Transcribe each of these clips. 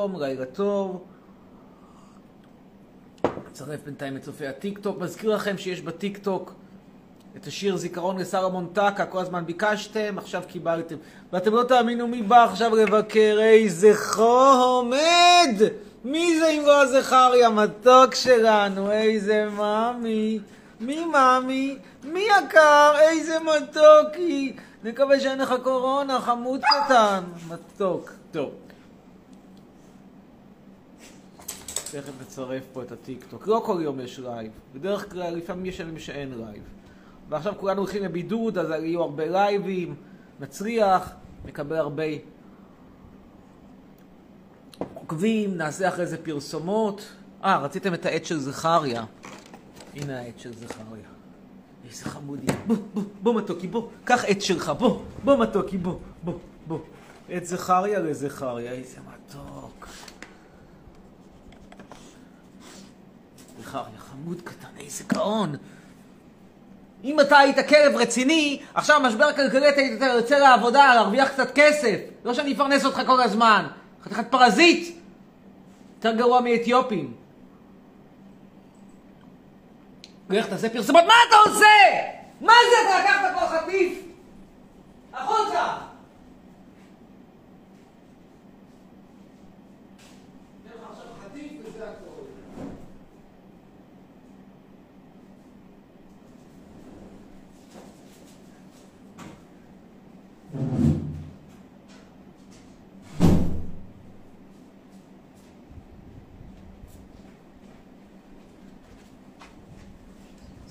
שלום, לילה טוב. נצרף בינתיים את צופי הטיקטוק. מזכיר לכם שיש בטיקטוק את השיר זיכרון לסלומון טקה, כל הזמן ביקשתם, עכשיו קיבלתם. ואתם לא תאמינו מי בא עכשיו לבקר, איזה חומד! מי זה אם לא הזכריה, מתוק שלנו, איזה מאמי. מי מאמי? מי יקר? איזה מתוק היא. נקווה שאין לך קורונה, חמוד קטן. מתוק. טוב. תכף נצרף פה את הטיקטוק. לא כל יום יש לייב. בדרך כלל, לפעמים יש ימים שאין לייב. ועכשיו כולנו הולכים לבידוד, אז יהיו הרבה לייבים, נצליח, נקבל הרבה עוקבים, נעשה אחרי זה פרסומות. אה, רציתם את העט של זכריה. הנה העט של זכריה. איזה חמודי. בוא, בוא, בוא מתוקי, בוא. קח עט שלך, בוא. בוא מתוקי, בוא, בוא, בוא. עט זכריה לזכריה, איזה מתוק. זכריה, חמוד קטן, איזה גאון. אם אתה היית כלב רציני, עכשיו משבר הכלכלי אתה היית יוצא לעבודה, להרוויח קצת כסף. לא שאני אפרנס אותך כל הזמן. חתיכת פרזיט. יותר גרוע מאתיופים. לך תעשה פרסומות, מה אתה עושה? מה זה אתה לקחת פה חטיף? החוצה!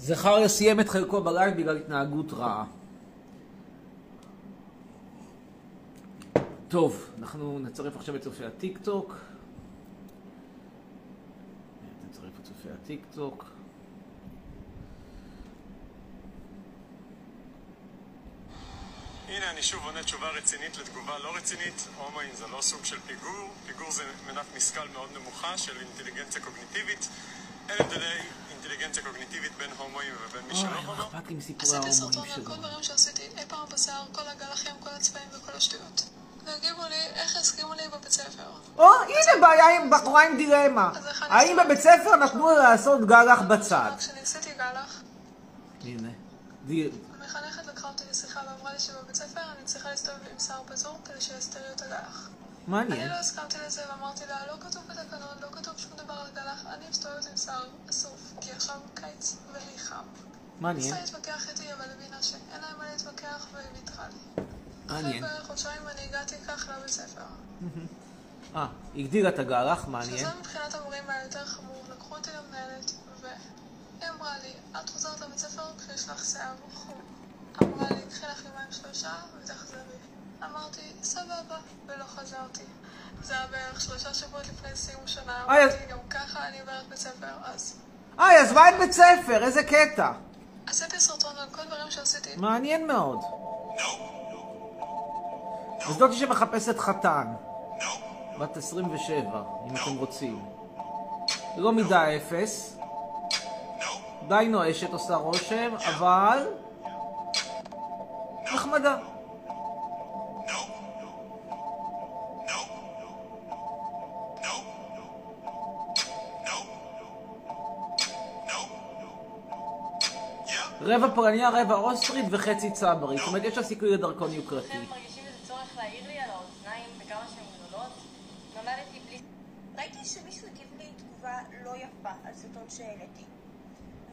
זכריה סיים את חלקו בלייב בגלל התנהגות רעה. טוב, אנחנו נצרף עכשיו את צופי הטיקטוק. נצרף את צופי הטיקטוק. הנה אני שוב עונה תשובה רצינית לתגובה לא רצינית. הומואים זה לא סוג של פיגור. פיגור זה מנת משכל מאוד נמוכה של אינטליגנציה קוגניטיבית. אין הבדלי אינטליגנציה קוגניטיבית בין הומואים ובין מי שלא אוי, הומו. אכפת לי מסיפורי עשיתי ההומואים סרטון על כל שלו. דברים שעשיתי אי פעם בשיער, כל הגלחים, כל הצבעים וכל השטויות. והגיבו לי, איך הסכימו לי בבית ספר. או, הנה בעיה עם בחורה עם דילמה. האם? בבית ספר נתנו לה לעשות גלח בצד? כשאני עשיתי גלח, הנה. המחנכת לקחה אותי לשיחה ואמרה לי שבבית ספר אני צריכה להסתובב עם שיער פזור כדי שיסתיר לי את הגלח. אני מעניין. לא הסכמתי לזה ואמרתי לה, לא כתוב בתקנון, לא כתוב שום דבר על גלח, אני מסתובבת עם שיער אסוף, כי עכשיו קיץ ולי חם. מעניין. ניסה להתווכח איתי, אבל הבינה שאין להם מה להתווכח והיא ויתרה לי. אחרי מעניין. בערך חודשיים אני הגעתי כך לבית ספר. אה, הגדילה את הגלח, מעניין. שזה מבחינת המורים היה יותר חמור, לקחו אותי למנהלת, והיא אמרה לי, את חוזרת לבית ספר כשיש לך שיער חום. אמרה לי, קחי לך יומיים שלושה ותחזרי. אמרתי, סבבה, ולא חזרתי. זה היה בערך שלושה שבועות לפני סיום שנה, אה, אמרתי, גם ככה אני עוברת בית ספר, אז אה, היא עזבה את בית ספר, איזה קטע. עשיתי סרטון על כל דברים שעשיתי. מעניין מאוד. וזאתי שמחפשת חתן. בת 27, אם אתם רוצים. לא מידה אפס. די נואשת עושה רושם, אבל... נחמדה. רבע פולניה, רבע אוסטרית וחצי צברית. זאת אומרת, יש לה סיכוי לדרכון יוקרתי. אתם מרגישים איזה צורך להעיר לי על האוזניים בכמה שהן גדולות? למדתי בלי... ראיתי שמישהו הגיב לי תגובה לא יפה על סרטון שהעליתי.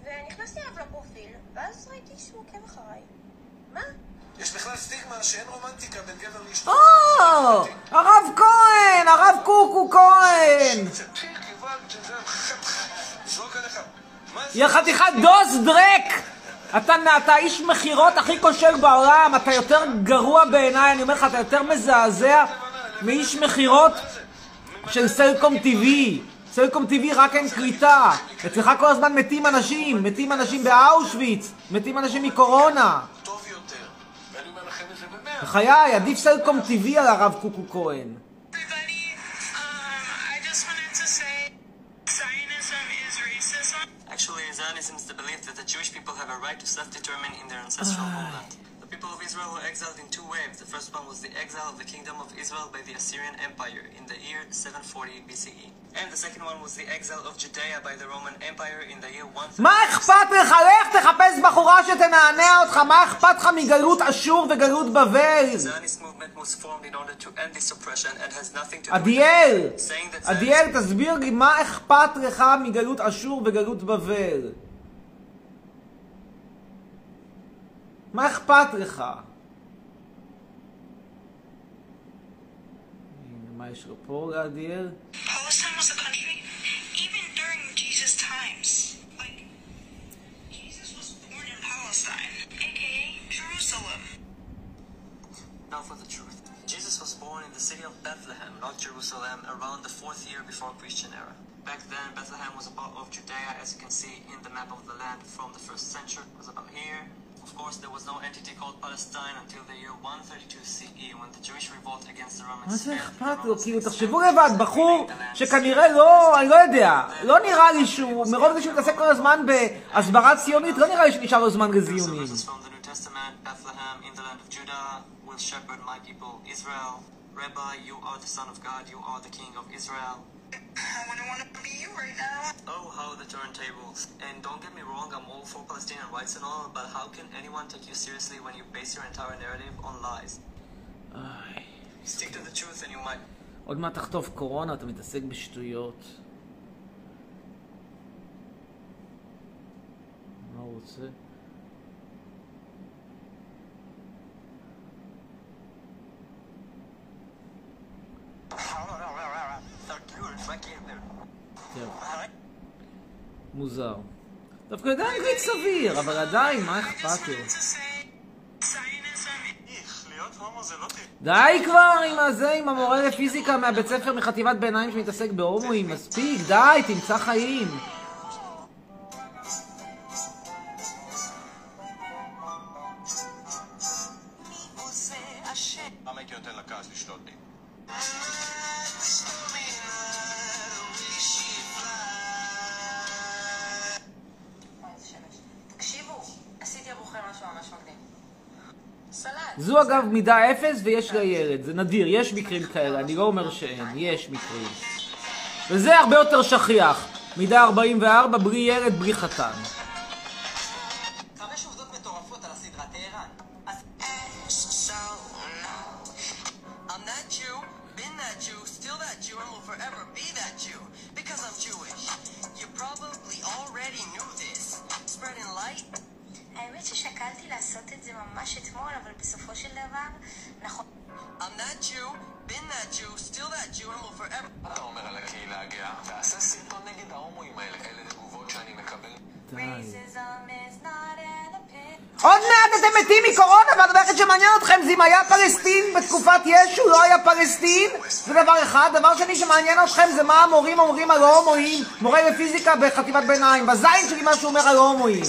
ונכנסתי אליו לפרופיל, ואז ראיתי שהוא עוקב אחריי. מה? יש בכלל סטיגמה שאין רומנטיקה בין גבר לאשתו. או, הרב כהן, הרב קוקו כהן. יא חתיכת דוס דרק! אתה, אתה איש מכירות הכי כושל בעולם, אתה יותר גרוע בעיניי, אני אומר לך, אתה יותר מזעזע מאיש מכירות של סלקום TV. סלקום TV רק אין קליטה. אצלך כל הזמן מתים אנשים, מתים אנשים באושוויץ, מתים אנשים מקורונה. בחיי, עדיף סלקום TV על הרב קוקו כהן. Have a right to self-determine in their ancestral homeland. The people of Israel were exiled in two waves. The first one was the exile of the kingdom of Israel by the Assyrian Empire in the year 740 BCE. E. And the second one was the exile of Judea by the Roman Empire in the year 130 מה אכפת לך? לך תחפש בחורה שתנענע אותך, מה אכפת לך מגלות אשור וגלות בבל? That עדיאל, תסביר לי מה אכפת לך מגלות אשור וגלות בבל? מה אכפת לך? הנה, מה יש לו פה לעדיאל? Palestine was a country even during Jesus' times. Like, Jesus was born in Palestine, aka Jerusalem. Now for the truth. Jesus was born in the city of Bethlehem, not Jerusalem, around the fourth year before Christian era. Back then, Bethlehem was a part of Judea, as you can see in the map of the land from the first century. It was about here. Of course, there was no entity called Palestine until the year 132 CE, when the Jewish revolt against the Romans. מה זה. אכפת לו? כאילו, תחשבו לבד, בחור. שכנראה לא, אני לא יודע, לא נראה לי שהוא, מרוב זה שהוא מתעסק כל הזמן בהסברה ציונית, לא נראה לי שנשאר לו זמן לזיונים. Rabbi, you are the Son of God, you are the King of Israel. I wouldn't want to be you right now. Oh, how the turntables. And don't get me wrong, I'm all for Palestinian rights and all, but how can anyone take you seriously when you base your entire narrative on lies? איי, Stick to the truth and you might עוד מעט תחטוף קורונה, אתה מתעסק בשטויות. מה הוא רוצה? מוזר. דווקא יודע אנגלית סביר, אבל עדיין, מה אכפת לו? די כבר עם הזה, עם המורה לפיזיקה מהבית ספר מחטיבת ביניים שמתעסק בהומואים, מספיק, די, תמצא חיים. זו אגב מידה אפס ויש לה ילד, זה נדיר, יש מקרים כאלה, אני לא אומר שאין, יש מקרים. וזה הרבה יותר שכיח, מידה 44 בלי ילד, בלי חתן. עוד מעט אתם מתים מקורונה, והדבר היחיד שמעניין אתכם זה אם היה פלסטין בתקופת ישו, לא היה פלסטין, זה דבר אחד. דבר שני שמעניין אתכם זה מה המורים אומרים על ההומואים, מורה לפיזיקה בחטיבת ביניים, בזין שלי מה שהוא אומר על ההומואים.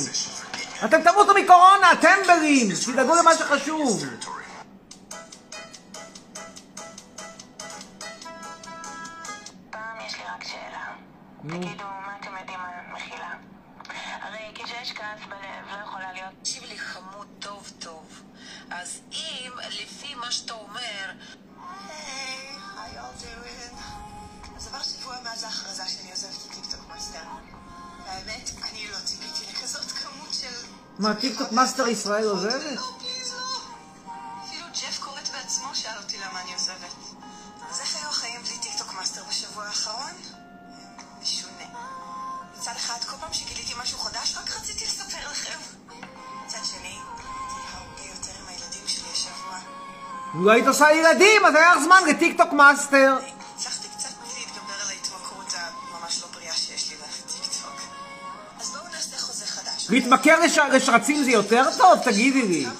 אתם תמותו מקורונה, טמבלים, תדאגו למה שחשוב. נו. תגידו, מה אתם יודעים על מחילה? הרי כשיש כעס בלב, לא יכולה להיות... תקשיב לי חמוד טוב טוב. אז אם, לפי מה שאתה אומר... hey, y'all doing? אז עבר שבוע מאז ההכרזה שאני עוזבת את טיקטוק מאסטר. והאמת, אני לא ציפיתי לכזאת כמות של... מה, טיקטוק מאסטר ישראל עוזבת? לא היית עושה ילדים, אז היה לך זמן לטיקטוק מאסטר. הצלחתי קצת להתגבר על ההתמכרות הממש לא בריאה שיש לי לטיקטוק. אז בואו נעשה חוזה חדש. להתמכר לש... לשרצים זה יותר טוב? תגידי לי. לא.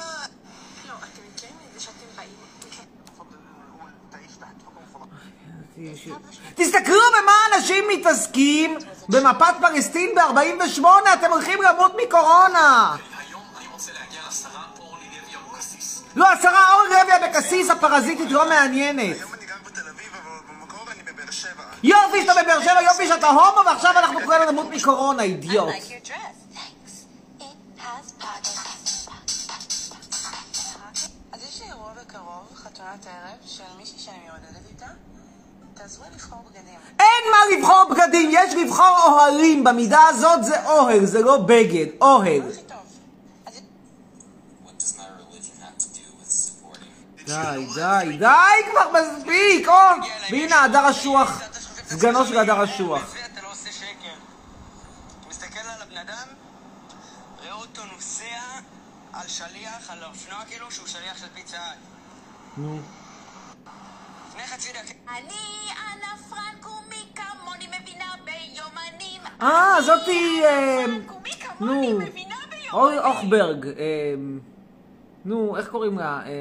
תסתכלו במה אנשים מתעסקים במפת פלסטין ב-48, אתם הולכים למות מקורונה. היום אני רוצה להגיע לשרה אורלי לוי אבוקסיס. לא, השרה לוי אבקסיס הפרזיטית לא מעניינת. יופי שאתה בבאר שבע, יופי שאתה הומו, ועכשיו אנחנו כולנו נמות מקורונה, אידיוט. אין מה לבחור בגדים, יש לבחור אוהלים. במידה הזאת זה אוהל, זה לא בגד, אוהל. די, די, די כבר מספיק! או! והנה הדר אשוח, סגנו של הדר אשוח. לא על שליח, על אופנוע כאילו, שהוא שליח של פיצה האט. נו. לפני חצי דקה. אני אנה פרנק ומי כמוני מבינה ביומנים. אה, זאתי... אה, נו. אורי. אוכברג. אה, נו, איך קוראים לה? אה,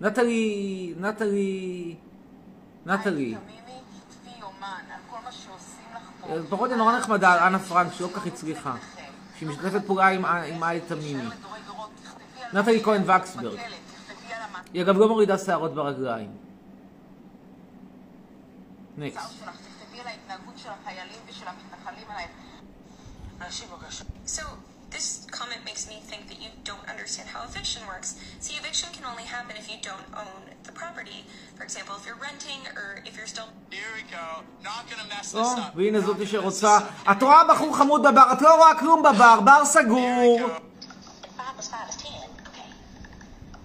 נטלי... נטלי... נטלי. על. אה, לפחות היא נורא נחמדה, אנה פרנק, שלא כל כך הצליחה. שהיא משתפת פעולה עם- עם אייל תמימי. על נטלי כהן וקסברג. על היא אגב לא מורידה שערות ברגליים. נקסט. שלך, תכתבי על ההתנהגות של החיילים ושל המתנחלים עלייך. אנשים בבקשה. So, this comment makes me think that you don't understand how eviction works. See, eviction can only happen if you don't own the property. For example, if you're renting or if you're still Here we go. Not gonna mess או, והנה זאתי שרוצה. את רואה בחור חמוד בבר, את לא רואה כלום בבר, בר סגור. Five plus five is ten. Okay.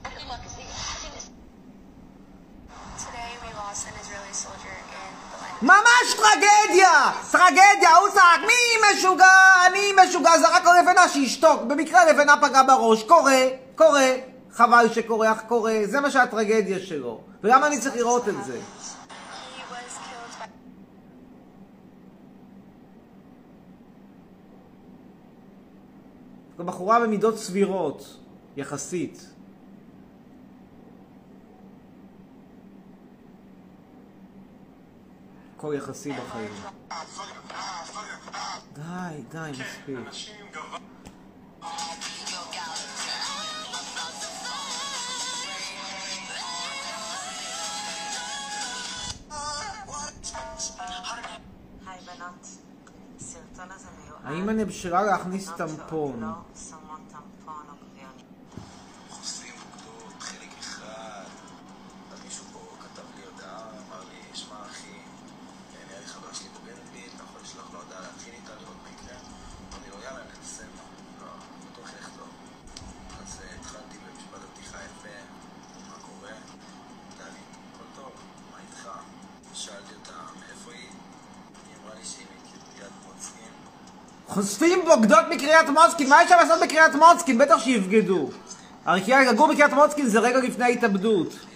What the fuck is this? I think this. Today we lost an Israeli soldier in the line. ממש טרגדיה! טרגדיה, הוא צעק, מי משוגע? אני משוגע, זרק לו לבנה שישתוק. במקרה לבנה פגעה בראש, קורה, קורה. חבל שקורה, אך קורה. זה מה שהטרגדיה שלו. ולמה אני צריך לראות את זה? זו בחורה במידות סבירות, יחסית. הכל יחסי בחיים. די, די, מספיק. האם אני בשלה להכניס טמפון? לא טמפון חושפים בוגדות מקריית מוצקין, מה אפשר לעשות בקריית מוצקין? בטח שיבגדו. הרי לגור בקריית מוצקין זה רגע לפני ההתאבדות.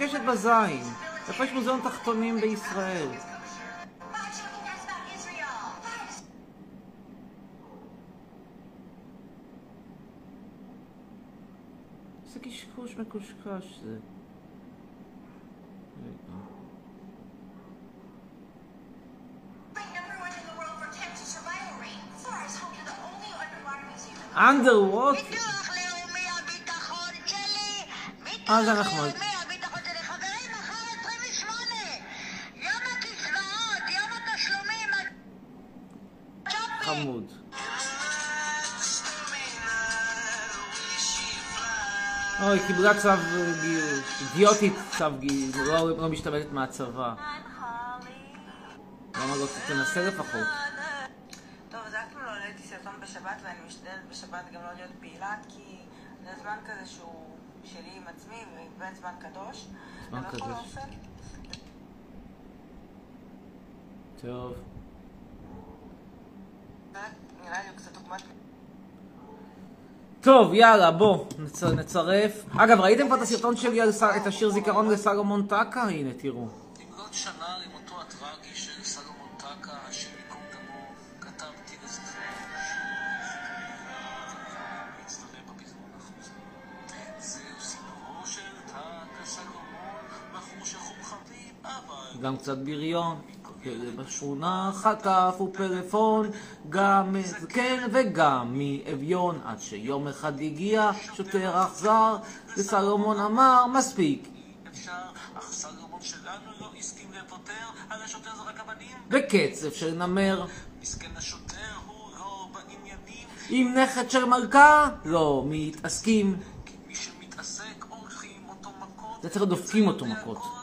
מקשקשת בזין? איפה יש מוזיאון תחתונים בישראל? איזה קשקוש מקושקש זה. רגע. ranked number one in חמוד. אוי, קיבלה צו גיוס. אידיוטית צו גיוס. לא לא משתמטת מהצבא. למה לא תנסה לפחות? טוב, אז אף פעם לא העליתי סרטון בשבת, ואני משתדלת בשבת גם לא להיות פעילה, כי זה זמן כזה שהוא שלי עם עצמי, ובן זמן קדוש. זמן קדוש. טוב. נראה לי קצת דוגמת... טוב, יאללה, בוא, נצ... נצרף. אגב, ראיתם כבר את הסרטון שלי על ס... את השיר זיכרון לסלומון טקה? הנה, תראו. במלאת שנה למותו הטרגי של סלומון טקה, השם ייקום דמו, כתבתי לזכרו. גם קצת בריון. כלב בשכונה חטף ופלאפון, גם מזקן וגם מאביון, עד שיום אחד הגיע שוטר אכזר, וסלומון אמר מספיק, אך סלומון שלנו לא הסכים לוותר, על השוטר זרק אבנים. בקצב של נמר. מסכן השוטר, הוא לא בעניינים, עם נכד של מלכה לא מתעסקים. כי מי שמתעסק הולכים אותו מכות. זה צריך להיות דופקים אותו מכות.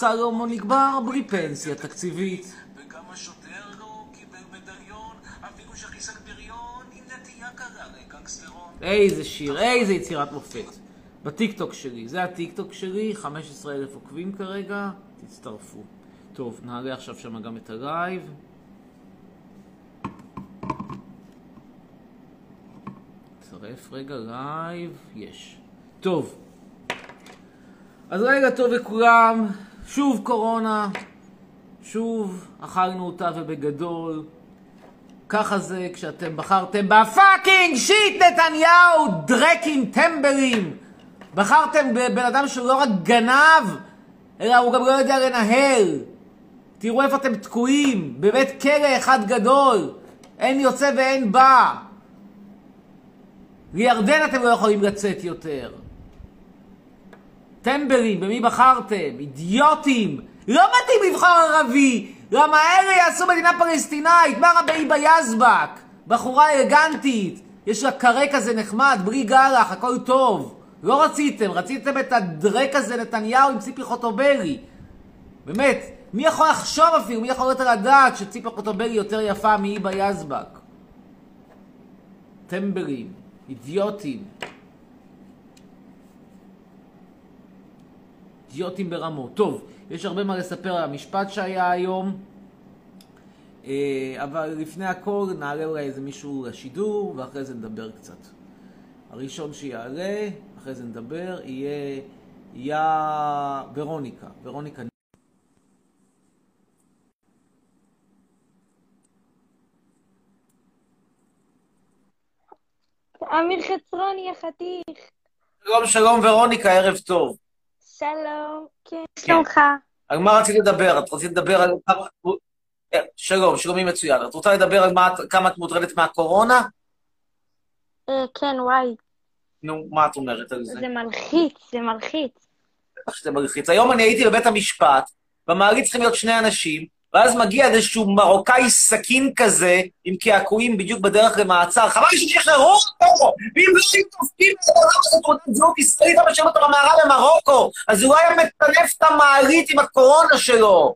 סלומון נקבר בלי פנסיה תקציבית. וגם השוטר לא קיבל מדליון, אפילו שחיסק בריון עם נטייה קלה לגנגסטרון. איזה שיר, איזה יצירת מופת. בטיקטוק שלי, זה הטיקטוק שלי, 15,000 עוקבים כרגע, תצטרפו. טוב, נעלה עכשיו שם גם את הלייב. נצרף רגע לייב, יש. טוב. אז רגע טוב לכולם, שוב קורונה, שוב אכלנו אותה ובגדול. ככה זה כשאתם בחרתם בפאקינג שיט נתניהו, דרקים, טמבלים. בחרתם בבן אדם שהוא לא רק גנב, אלא הוא גם לא יודע לנהל. תראו איפה אתם תקועים, בבית כלא אחד גדול. אין יוצא ואין בא. לירדן אתם לא יכולים לצאת יותר. טמבלים, במי בחרתם? אידיוטים. לא מתאים לבחור ערבי. למה אלה יעשו מדינה פלסטינאית? מה רע בהיבה יזבק? בחורה אלגנטית. יש לה קרה כזה נחמד, בלי גלח, הכל טוב. לא רציתם, רציתם את הדרק הזה נתניהו עם ציפי חוטובלי. באמת, מי יכול לחשוב אפילו, מי יכול להיות על הדעת שציפי חוטובלי יותר יפה מהיבה יזבק? טמבלים, אידיוטים. אידיוטים ברמות. טוב, יש הרבה מה לספר על המשפט שהיה היום, אה, אבל לפני הכל נעלה אולי איזה מישהו לשידור, ואחרי זה נדבר קצת. הראשון שיעלה, אחרי זה נדבר, יהיה, יהיה ורוניקה. ורוניקה אמיר חצרוני החתיך. שלום שלום ורוניקה, ערב טוב. שלום, כן, כן. שלומך. על מה רצית לדבר? את רצית לדבר על... אה, שלום, שלומי מצוין. את רוצה לדבר על כמה את מוטרדת מהקורונה? אה, כן, וואי, נו, מה את אומרת על זה? זה מלחיץ, זה מלחיץ. בטח שזה מלחיץ. היום אני הייתי בבית המשפט, במעלית צריכים להיות שני אנשים, ואז מגיע איזשהו מרוקאי סכין כזה, עם קעקועים בדיוק בדרך למעצר. חבל ששחררו אותו! ואם לא היו דופקים את העולם הזה תעודת זהות ישראלית, למה שהם אותו במערה במרוקו? אז הוא היה מטנף את המעלית עם הקורונה שלו.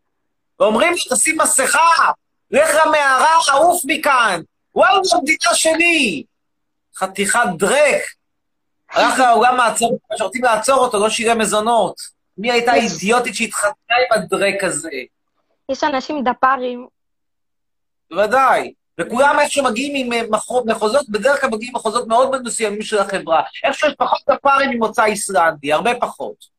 ואומרים לו, תשים מסכה, לך למערה, עוף מכאן. וואו, זו המדינה שלי! חתיכת דרק. הלך לעולם מעצור, שרוצים לעצור אותו, לא שילם מזונות. מי הייתה האידיוטית שהתחתנה עם הדרק הזה? יש אנשים דפארים. בוודאי. וכולם איך שמגיעים עם אה, מחו- מחוזות, בדרך כלל מגיעים מחוזות מאוד מאוד מסוימים של החברה. איכשהו יש פחות דפארים ממוצא איסלנדי, הרבה פחות.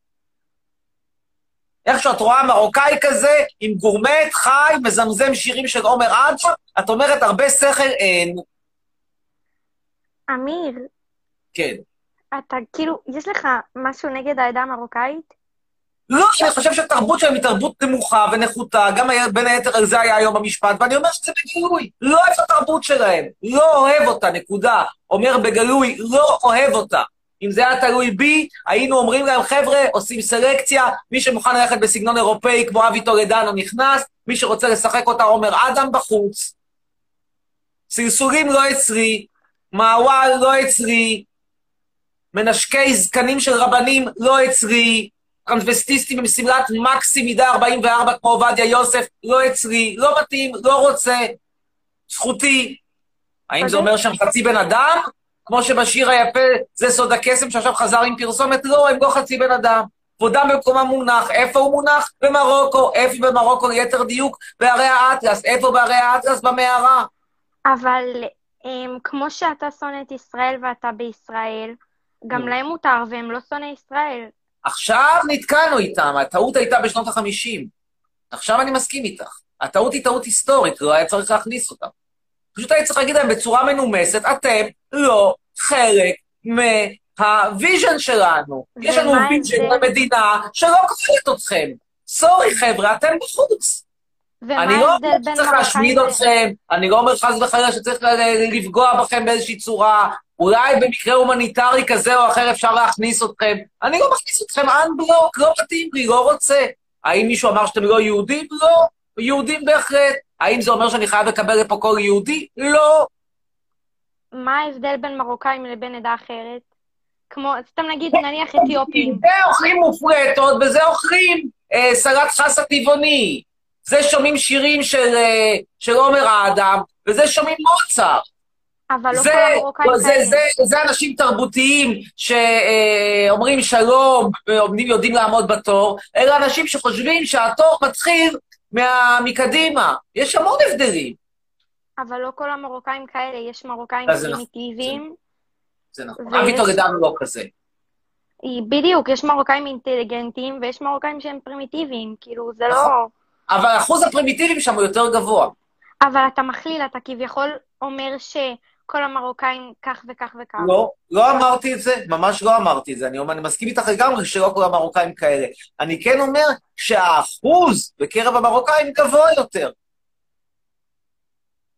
איכשהו את רואה מרוקאי כזה, עם גורמט, חי, מזמזם שירים של עומר אדם, את אומרת הרבה שכל אין. אמיר, כן. אתה כאילו, יש לך משהו נגד העדה המרוקאית? לא, אני חושב שהתרבות שלהם היא תרבות נמוכה ונחותה, גם בין היתר על זה היה היום במשפט, ואני אומר שזה בגלוי. לא אוהב את התרבות שלהם, לא אוהב אותה, נקודה. אומר בגלוי, לא אוהב אותה. אם זה היה תלוי בי, היינו אומרים להם, חבר'ה, עושים סלקציה, מי שמוכן ללכת בסגנון אירופאי כמו אבי טולדנו נכנס, מי שרוצה לשחק אותה עומר אדם בחוץ. סלסולים לא אצלי, מעוול לא אצלי, מנשקי זקנים של רבנים לא אצלי, טרנסווסטיסטים עם שמלת מקסי מידה 44 כמו עובדיה יוסף, לא אצלי, לא מתאים, לא רוצה, זכותי. האם זה אומר שהם חצי בן אדם? כמו שבשיר היפה זה סוד הקסם שעכשיו חזר עם פרסומת? לא, הם לא חצי בן אדם. כבודם במקומם מונח. איפה הוא מונח? במרוקו. איפה במרוקו, ליתר דיוק? בערי האטלס. איפה בערי האטלס? במערה. אבל הם, כמו שאתה שונא את ישראל ואתה בישראל, גם נו. להם מותר והם לא שונאי ישראל. עכשיו נתקענו איתם, הטעות הייתה בשנות החמישים. עכשיו אני מסכים איתך. הטעות היא טעות היסטורית, לא היה צריך להכניס אותם. פשוט היה צריך להגיד להם בצורה מנומסת, אתם לא חלק מה vision שלנו. יש לנו vision ההבדל? במדינה שלא כוללת אתכם. sorry חבר'ה, אתם בחוץ. אני לא אומר שצריך להשמיד אתכם, אני לא אומר חס וחלילה שצריך לפגוע בכם באיזושהי צורה, אולי במקרה הומניטרי כזה או אחר אפשר להכניס אתכם. אני לא מכניס אתכם אנבלוק, לא מתאים לי, לא רוצה. האם מישהו אמר שאתם לא יהודים? לא. יהודים בהחלט. האם זה אומר שאני חייב לקבל לפה כל יהודי? לא. מה ההבדל בין מרוקאים לבין עדה אחרת? כמו, סתם נגיד, נניח אתיופים. זה אוכלים מופרטות, וזה אוכלים אה, סלט חסה טבעוני. זה שומעים שירים של, אה, של עומר האדם, וזה שומעים מוצר. אבל לא זה, כל המרוקאים זה, כאלה. זה, זה אנשים תרבותיים שאומרים שלום ועומדים יודעים לעמוד בתור, אלה אנשים שחושבים שהתור מתחיל מה, מקדימה. יש המון הבדלים. אבל לא כל המרוקאים כאלה, יש מרוקאים אז זה נכון, פרימיטיביים. זה נכון. ויש- אבי טולדנו לא כזה. בדיוק, יש מרוקאים אינטליגנטים ויש מרוקאים שהם פרימיטיביים, כאילו, זה לא... נכון. אבל אחוז הפרימיטיבים שם הוא יותר גבוה. אבל אתה מכליל, אתה כביכול אומר שכל המרוקאים כך וכך וכך. לא, לא אמרתי את זה, ממש לא אמרתי את זה. אני, אומר, אני מסכים איתך לגמרי שלא כל המרוקאים כאלה. אני כן אומר שהאחוז בקרב המרוקאים גבוה יותר.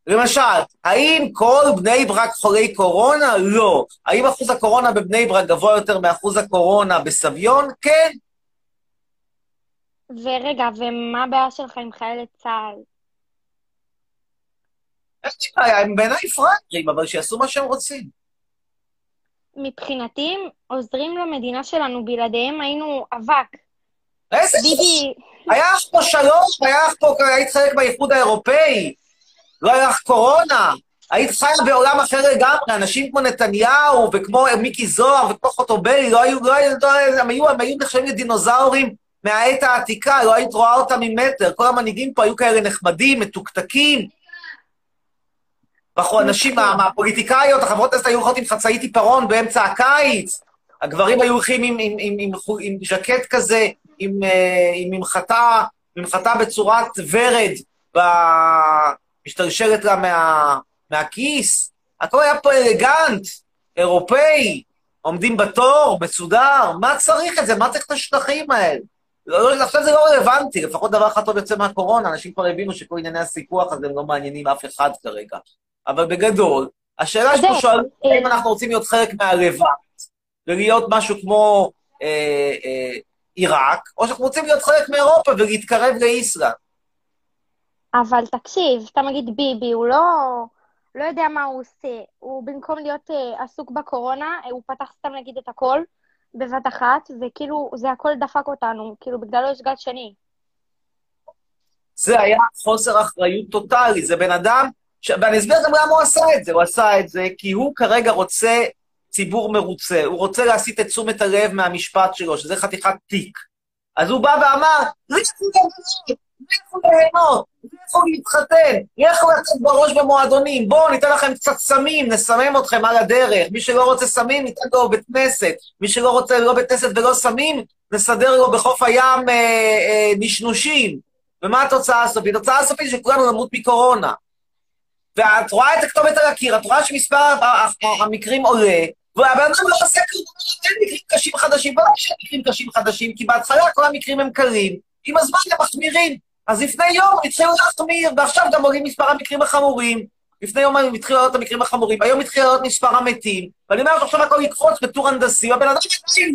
למשל, האם כל בני ברק חולי קורונה? לא. האם אחוז הקורונה בבני ברק גבוה יותר מאחוז הקורונה בסביון? כן. ורגע, ומה הבעיה שלך עם חיילי צה"ל? יש לי בעיה, הם בעיניי פראיירים, אבל שיעשו מה שהם רוצים. מבחינתי הם עוזרים למדינה שלנו, בלעדיהם היינו אבק. איזה... ביבי, היה לך פה שלום, היה לך פה, היית חלק מהאיחוד האירופאי, לא היה לך קורונה, היית חיה בעולם אחר לגמרי, אנשים כמו נתניהו וכמו מיקי זוהר וכמו חוטובלי, לא היו, לא היו, לא היו, הם היו, הם היו נחשבים לדינוזאורים מהעת העתיקה, לא היית רואה אותם ממטר, כל המנהיגים פה היו כאלה נחמדים, מתוקתקים. בחור, אנשים, מה- מהפוליטיקאיות, החברות הכנסת היו הולכות עם חצאית עיפרון באמצע הקיץ, הגברים היו הולכים עם, עם, עם, עם, עם ז'קט כזה, עם, אה, עם ממחטה, ממחטה בצורת ורד, משתלשלת לה מה, מהכיס. הכל היה פה אלגנט, אירופאי, עומדים בתור, מסודר, מה צריך את זה? מה צריך את השטחים האלה? לא, לא, עכשיו זה לא רלוונטי, לפחות דבר אחד טוב יוצא מהקורונה, אנשים כבר הבינו שכל ענייני הסיפוח הזה הם לא מעניינים אף אחד כרגע. אבל בגדול, השאלה זה, שואלים, אה, האם אנחנו רוצים להיות חלק מהלבנט, ולהיות משהו כמו אה, אה, עיראק, או שאנחנו רוצים להיות חלק מאירופה ולהתקרב לאיסלנד. אבל תקשיב, סתם נגיד ביבי, הוא לא, לא יודע מה הוא עושה. הוא במקום להיות אה, עסוק בקורונה, אה, הוא פתח סתם נגיד את הכל בבת אחת, וכאילו זה הכל דפק אותנו, כאילו בגללו יש גל שני. זה היה חוסר אחריות טוטאלי, זה בן אדם, ש... ואני אסביר גם למה הוא עשה את זה. הוא עשה את זה כי הוא כרגע רוצה ציבור מרוצה, הוא רוצה להסיט את תשומת הלב מהמשפט שלו, שזה חתיכת תיק. אז הוא בא ואמר, לכו ליהנות, לכו ליהנות, לכו להתחתן, לכו לצאת בראש במועדונים, בואו ניתן לכם קצת סמים, נסמם אתכם על הדרך. מי שלא רוצה סמים, ניתן לו בית כנסת. מי שלא רוצה לא בית כנסת ולא סמים, נסדר לו בחוף הים אה, אה, נשנושים. ומה התוצאה הסופית? התוצאה הסופית שכולנו נמות מקורונה. ואת רואה את הכתובת על הקיר, את רואה שמספר המקרים עולה, והבן אדם לא עושה כלום, אין מקרים קשים חדשים, בואו נשאר מקרים קשים חדשים, כי בהתחלה כל המקרים הם קלים, עם הזמן הם מחמירים. אז לפני יום התחילו להחמיר, ועכשיו גם עולים מספר המקרים החמורים. לפני יום התחילו לעלות המקרים החמורים, היום התחיל לעלות מספר המתים, ואני אומר שעכשיו הכל יקפוץ בטור הנדסי, והבן אדם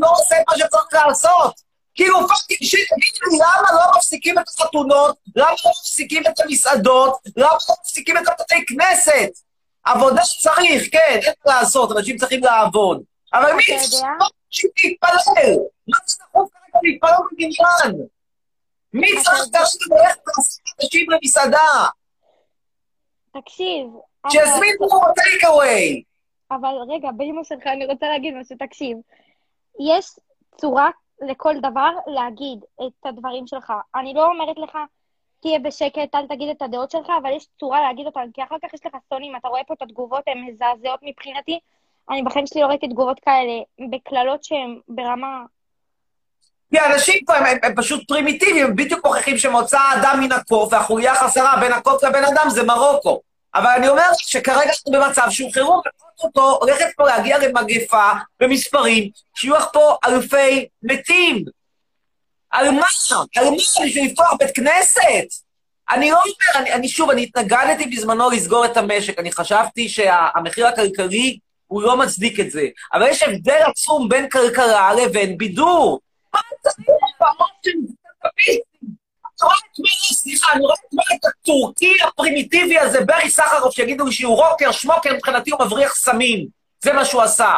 לא עושה את מה שצריך לעשות. כאילו, fucking shit, תגידו לי, למה לא מפסיקים את החתונות? למה לא מפסיקים את המסעדות? למה לא מפסיקים את הבתי כנסת? עבודה צריך, כן, אין מה לעשות, אנשים צריכים לעבוד. אבל מי? צריך להתפלל? מה זה דחוף כרגע להתפלל בבניין? מי צריך כרגע ללכת לעשות אנשים למסעדה? תקשיב, שיזמינו פה טייק אווי. אבל רגע, באמא שלך אני רוצה להגיד משהו, תקשיב. יש צורה לכל דבר להגיד את הדברים שלך. אני לא אומרת לך, תהיה בשקט, אל תגיד את הדעות שלך, אבל יש צורה להגיד אותן, כי אחר כך יש לך סונים, אתה רואה פה את התגובות, הן מזעזעות מבחינתי. אני בחיים שלי לא ראיתי תגובות כאלה, בקללות שהן ברמה... כי האנשים פה הם, הם, הם פשוט פרימיטיביים, הם בדיוק מוכיחים שמוצא האדם מן הקוף, והחוליה החסרה בין הקוף לבן אדם זה מרוקו. אבל אני אומר שכרגע אנחנו במצב שהוא חירום, אותו הולכת פה להגיע למגפה במספרים, שיהיו לך פה אלפי מתים. על מה? על מה? בשביל לפתוח בית כנסת? אני לא אומר, אני, אני שוב, אני התנגדתי בזמנו לסגור את המשק, אני חשבתי שהמחיר הכלכלי הוא לא מצדיק את זה. אבל יש הבדל עצום בין כלכלה לבין בידור. מה של אני רואה את מרי, סליחה, אני רואה את הטורקי הפרימיטיבי הזה, ברי סחרוף, שיגידו לי שהוא רוקר, שמוקר, מבחינתי הוא מבריח סמים. זה מה שהוא עשה.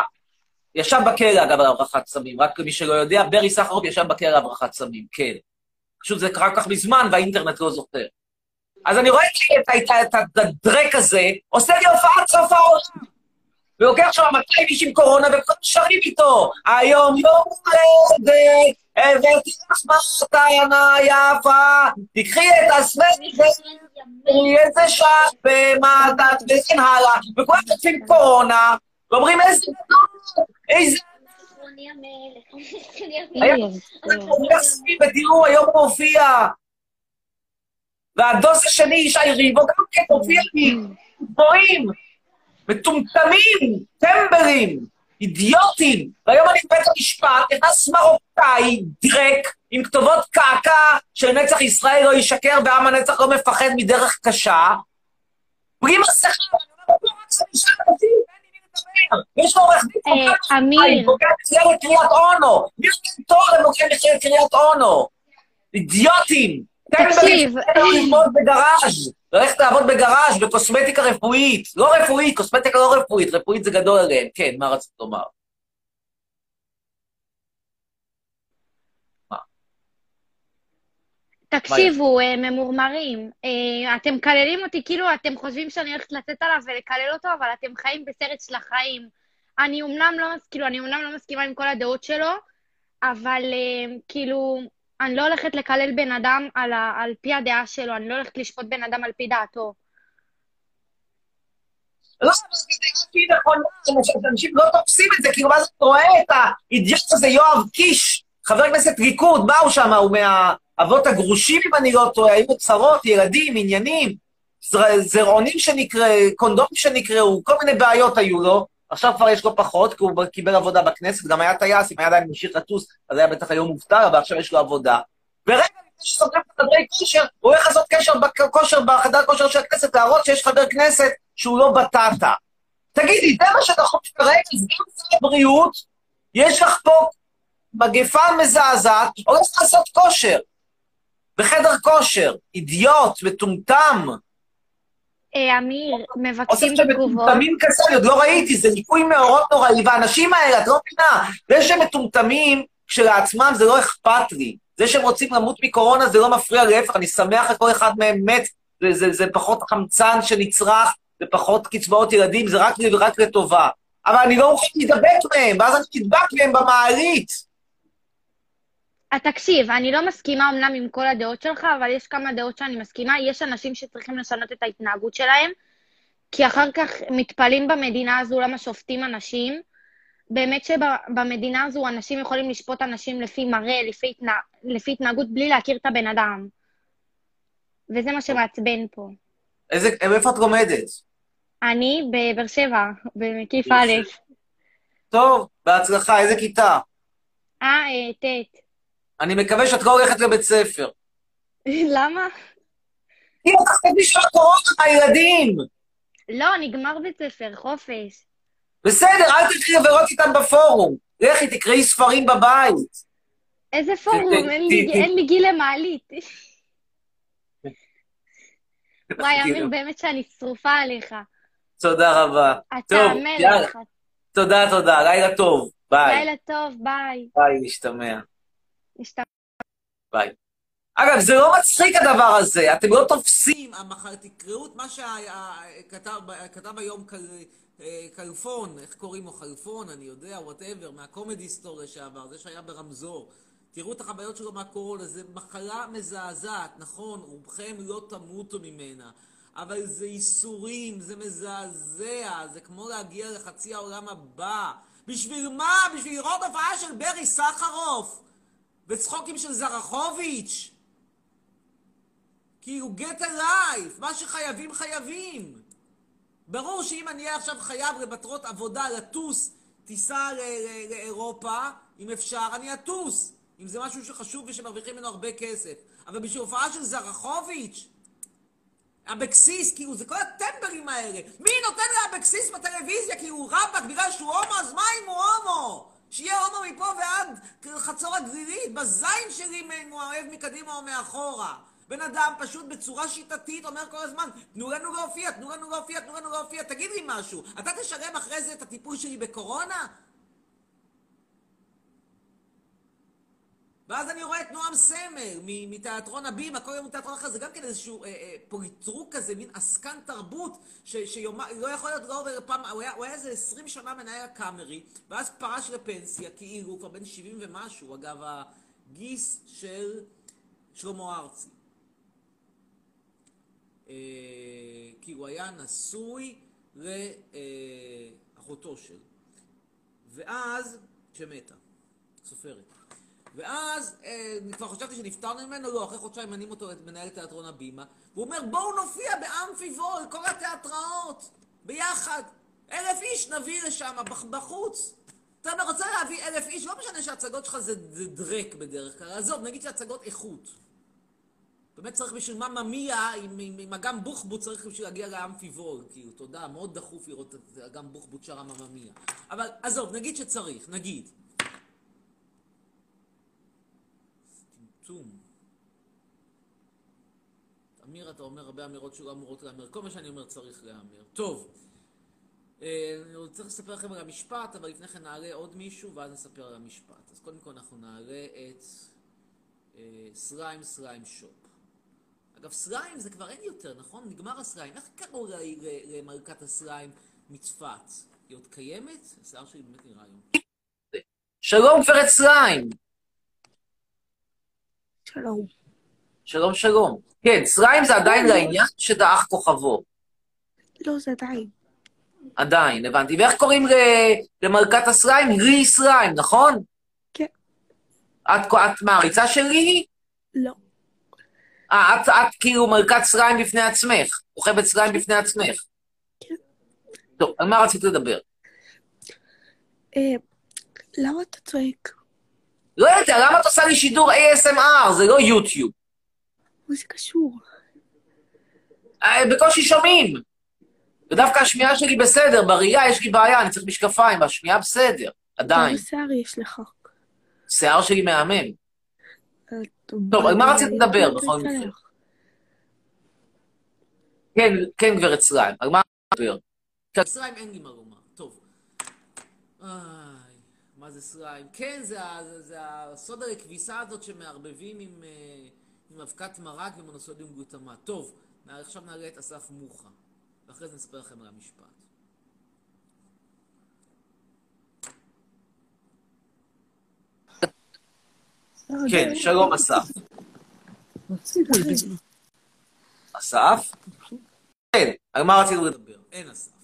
ישב בכלא, אגב, על הברחת סמים. רק למי שלא יודע, ברי סחרוף ישב בכלא על הברחת סמים, כן. פשוט זה קרה כך מזמן, והאינטרנט לא זוכר. אז אני רואה את הדרק הזה, עושה לי הופעת סוף העולם. ולוקח שם 200 איש עם קורונה, וכולם שרים איתו. היום יום הולדת, הבאתי לך מתנה יפה, תקחי את הסוודר, תראי איזה שעה במתת וכן הלאה. וכולם חוטפים קורונה, ואומרים איזה גדול, איזה... בדיור, היום הוא הופיע. והדוס השני, ישי ריבו, גם כן הופיע לי, גבוהים. מטומטמים, טמבלים, אידיוטים. והיום אני בבית המשפט, נכנס מרוקאי, דרק, עם כתובות קעקע של נצח ישראל לא ישקר ועם הנצח לא מפחד מדרך קשה. בלי מסכה, אני אומר, יש לו עורך דין, אמיר. בוגר מכללת קריית אונו. מי נותן תואר לבוגר מכללת קריית אונו? אידיוטים. תקשיב. ללמוד בגראז'. ללכת לעבוד בגראז' בקוסמטיקה רפואית. לא רפואית, קוסמטיקה לא רפואית, רפואית זה גדול עליהם. כן, מה רצית לומר? תקשיבו, אה, ממורמרים, אה, אתם מקללים אותי כאילו אתם חושבים שאני הולכת לצאת עליו ולקלל אותו, אבל אתם חיים בסרט של החיים. אני אומנם לא, כאילו, אני אומנם לא מסכימה עם כל הדעות שלו, אבל אה, כאילו, אני לא הולכת לקלל בן אדם על, ה, על פי הדעה שלו, אני לא הולכת לשפוט בן אדם על פי דעתו. לא, אבל זה נכון, אנשים לא תופסים את זה, כאילו, ואז אתה רואה את האידיוט הזה, יואב קיש, חבר כנסת ליכוד, מה הוא שם? הוא מהאבות הגרושים, אם אני לא טועה, היו צרות, ילדים, עניינים, זר- זרעונים שנקרא, קונדומים שנקראו, כל מיני בעיות היו לו. עכשיו כבר יש לו פחות, כי הוא קיבל עבודה בכנסת, גם היה טייס, אם היה עדיין ממשיך לטוס, אז היה בטח היום מובטל, אבל עכשיו יש לו עבודה. ורגע לפני שסוגרים את חדרי כושר, הוא הולך לעשות קשר בכושר, בחדר כושר של הכנסת, להראות שיש חבר כנסת שהוא לא בטטה. תגידי, זה מה שדחוף כרגע, סגן שר הבריאות, יש לך פה מגפה מזעזעת, הולך לעשות כושר. בחדר כושר, אידיוט, מטומטם. אה, אמיר, מבקשים תגובות. מטומטמים כזה, אני עוד לא ראיתי, זה ליקוי מאורות נוראי, והאנשים האלה, את לא מבינה, זה שהם מטומטמים כשלעצמם זה לא אכפת לי. זה שהם רוצים למות מקורונה זה לא מפריע, להפך, אני שמח על כל אחד מהם מת, זה, זה, זה פחות חמצן שנצרך, זה פחות קצבאות ילדים, זה רק, רק לטובה. אבל אני לא מוכן להידבק מהם, ואז אני נדבק מהם במעלית. אה, תקשיב, אני לא מסכימה אמנם עם כל הדעות שלך, אבל יש כמה דעות שאני מסכימה. יש אנשים שצריכים לשנות את ההתנהגות שלהם, כי אחר כך מתפלאים במדינה הזו למה שופטים אנשים. באמת שבמדינה הזו אנשים יכולים לשפוט אנשים לפי מראה, לפי, התנה... לפי התנהגות, בלי להכיר את הבן אדם. וזה מה שמעצבן פה. איזה, איפה את לומדת? אני בבאר שבע, במקיף א'. טוב, בהצלחה, איזה כיתה? אה, אה, ט'. אני מקווה שאת לא הולכת לבית ספר. למה? אם את תחתני של הקורונה מהילדים. לא, נגמר בית ספר, חופש. בסדר, אל תלכי לברות איתם בפורום. לכי, תקראי ספרים בבית. איזה פורום? אין לי- גיל למעלית. וואי, אמיר, באמת שאני שרופה עליך. תודה רבה. אתה המלך. תודה, תודה. לילה טוב. ביי. לילה טוב, ביי. ביי. נשתמע. ביי. אגב, זה לא מצחיק הדבר הזה, אתם לא תופסים. המחר תקראו את מה שכתב היום קל- אה, כלפון, איך קוראים לו? כלפון, אני יודע, whatever, מהקומדי סטור לשעבר, זה שהיה ברמזור. תראו את החוויות שלו מהקורונה, זו מחלה מזעזעת, נכון, רובכם לא תמותו ממנה, אבל זה ייסורים, זה מזעזע, זה כמו להגיע לחצי העולם הבא. בשביל מה? בשביל לראות הופעה של ברי סחרוף וצחוקים של זרחוביץ'? כאילו, get a life, מה שחייבים חייבים. ברור שאם אני אהיה עכשיו חייב למטרות עבודה לטוס טיסה לאירופה, אם אפשר, אני אטוס. אם זה משהו שחשוב ושמרוויחים ממנו הרבה כסף. אבל בשביל הופעה של זרחוביץ', אבקסיס, כאילו, זה כל הטמבלים האלה. מי נותן לאבקסיס בטלוויזיה? כאילו, רבאק, בגלל שהוא הומו, אז מה אם הוא הומו? שיהיה הומו מפה ועד חצור הגלילית, בזין שלי אם הוא אוהב מקדימה או מאחורה. בן אדם פשוט בצורה שיטתית אומר כל הזמן, תנו לנו להופיע, תנו לנו להופיע, תנו לנו להופיע, תגיד לי משהו. אתה תשלם אחרי זה את הטיפול שלי בקורונה? ואז אני רואה את נועם סמל מ- מתיאטרון הבימה, כל יום מתיאטרון אחר, זה גם כן איזשהו אה, אה, פוליטרוק כזה, מין עסקן תרבות, ש- שיומה, לא יכול להיות לא עובר פעם, הוא היה, הוא היה איזה 20 שנה מנהל הקאמרי, ואז פרש לפנסיה, כאילו, הוא כבר בן 70 ומשהו, אגב, הגיס של שלמה ארצי. אה, כי הוא היה נשוי לאחותו של. ואז, שמתה, סופרת. ואז אה, כבר חשבתי שנפטרנו ממנו, לא, אחרי חודשיים מנים אותו למנהל תיאטרון הבימה, והוא אומר, בואו נופיע באמפי וול, כל התיאטראות, ביחד. אלף איש נביא לשם, בח- בחוץ. אתה רוצה להביא אלף איש, לא משנה שההצגות שלך זה, דרק בדרך כלל, עזוב, נגיד שהצגות איכות. באמת צריך בשביל מה ממיה, עם אגם בוחבוט צריך בשביל להגיע לאמפי וול, כאילו, תודה, מאוד דחוף לראות את אגם בוחבוט שרה מממיה. אבל עזוב, נגיד שצריך, נגיד. טמטום. אמיר, אתה אומר הרבה אמירות שלא אמורות להיאמר. כל מה שאני אומר צריך להיאמר. טוב. אה, אני רוצה לספר לכם על המשפט, אבל לפני כן נעלה עוד מישהו, ואז נספר על המשפט. אז קודם כל אנחנו נעלה את אה, סליים סליים שופ. אגב, סליים זה כבר אין יותר, נכון? נגמר הסליים. איך קראו למלכת הסליים מצפת? היא עוד קיימת? השיער שלי באמת נראה היום. שלום גברת סליים. שלום. שלום שלום. כן, סליים זה עדיין לעניין שדעך כוכבו. לא, זה עדיין. עדיין, הבנתי. ואיך קוראים למלכת הסליים? לי סליים, נכון? כן. את, את מעריצה של לי? לא. אה, את, את כאילו מלכת סליים בפני עצמך, כוכבת סליים בפני עצמך. כן. טוב, על מה רצית לדבר? אה, למה אתה צועק? לא יודע, למה את עושה לי שידור ASMR? זה לא יוטיוב. מה זה קשור? אה, בקושי שומעים. ודווקא השמיעה שלי בסדר, בראייה יש לי בעיה, אני צריך משקפיים, השמיעה בסדר, עדיין. כמה שיער יש לך? שיער שלי מהמם. אה, טוב, על מה רצית לדבר בכל. מקרה? כן, כן, גברת סליים, על מה לדבר? סליים אין לי מה לומר. טוב. מה זה סליים? כן, זה, זה, הסודה לכביסה הזאת שמערבבים עם, אה, עם אבקת מרק ומונוסודיום גלוטמט. טוב, עכשיו נעלה את אסף מוחה, ואחרי זה נספר לכם על המשפט. כן, שלום אסף. אסף? כן, על מה רצינו לדבר? אין אסף.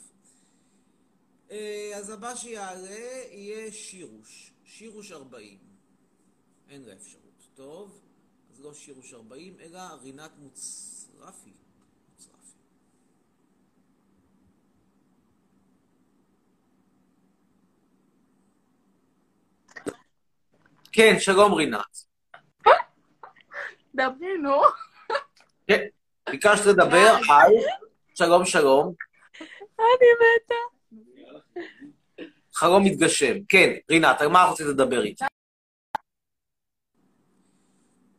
אה, אז הבא שיעלה יהיה שירוש. שירוש 40. אין לה אפשרות. טוב, אז לא שירוש 40, אלא רינת מוצרפי. מוצרפי. כן, שלום רינת. דברי, נו. כן, ביקשת לדבר על... שלום, שלום. אני מתה. חלום מתגשם. כן, רינת, על מה רצית לדבר איתי?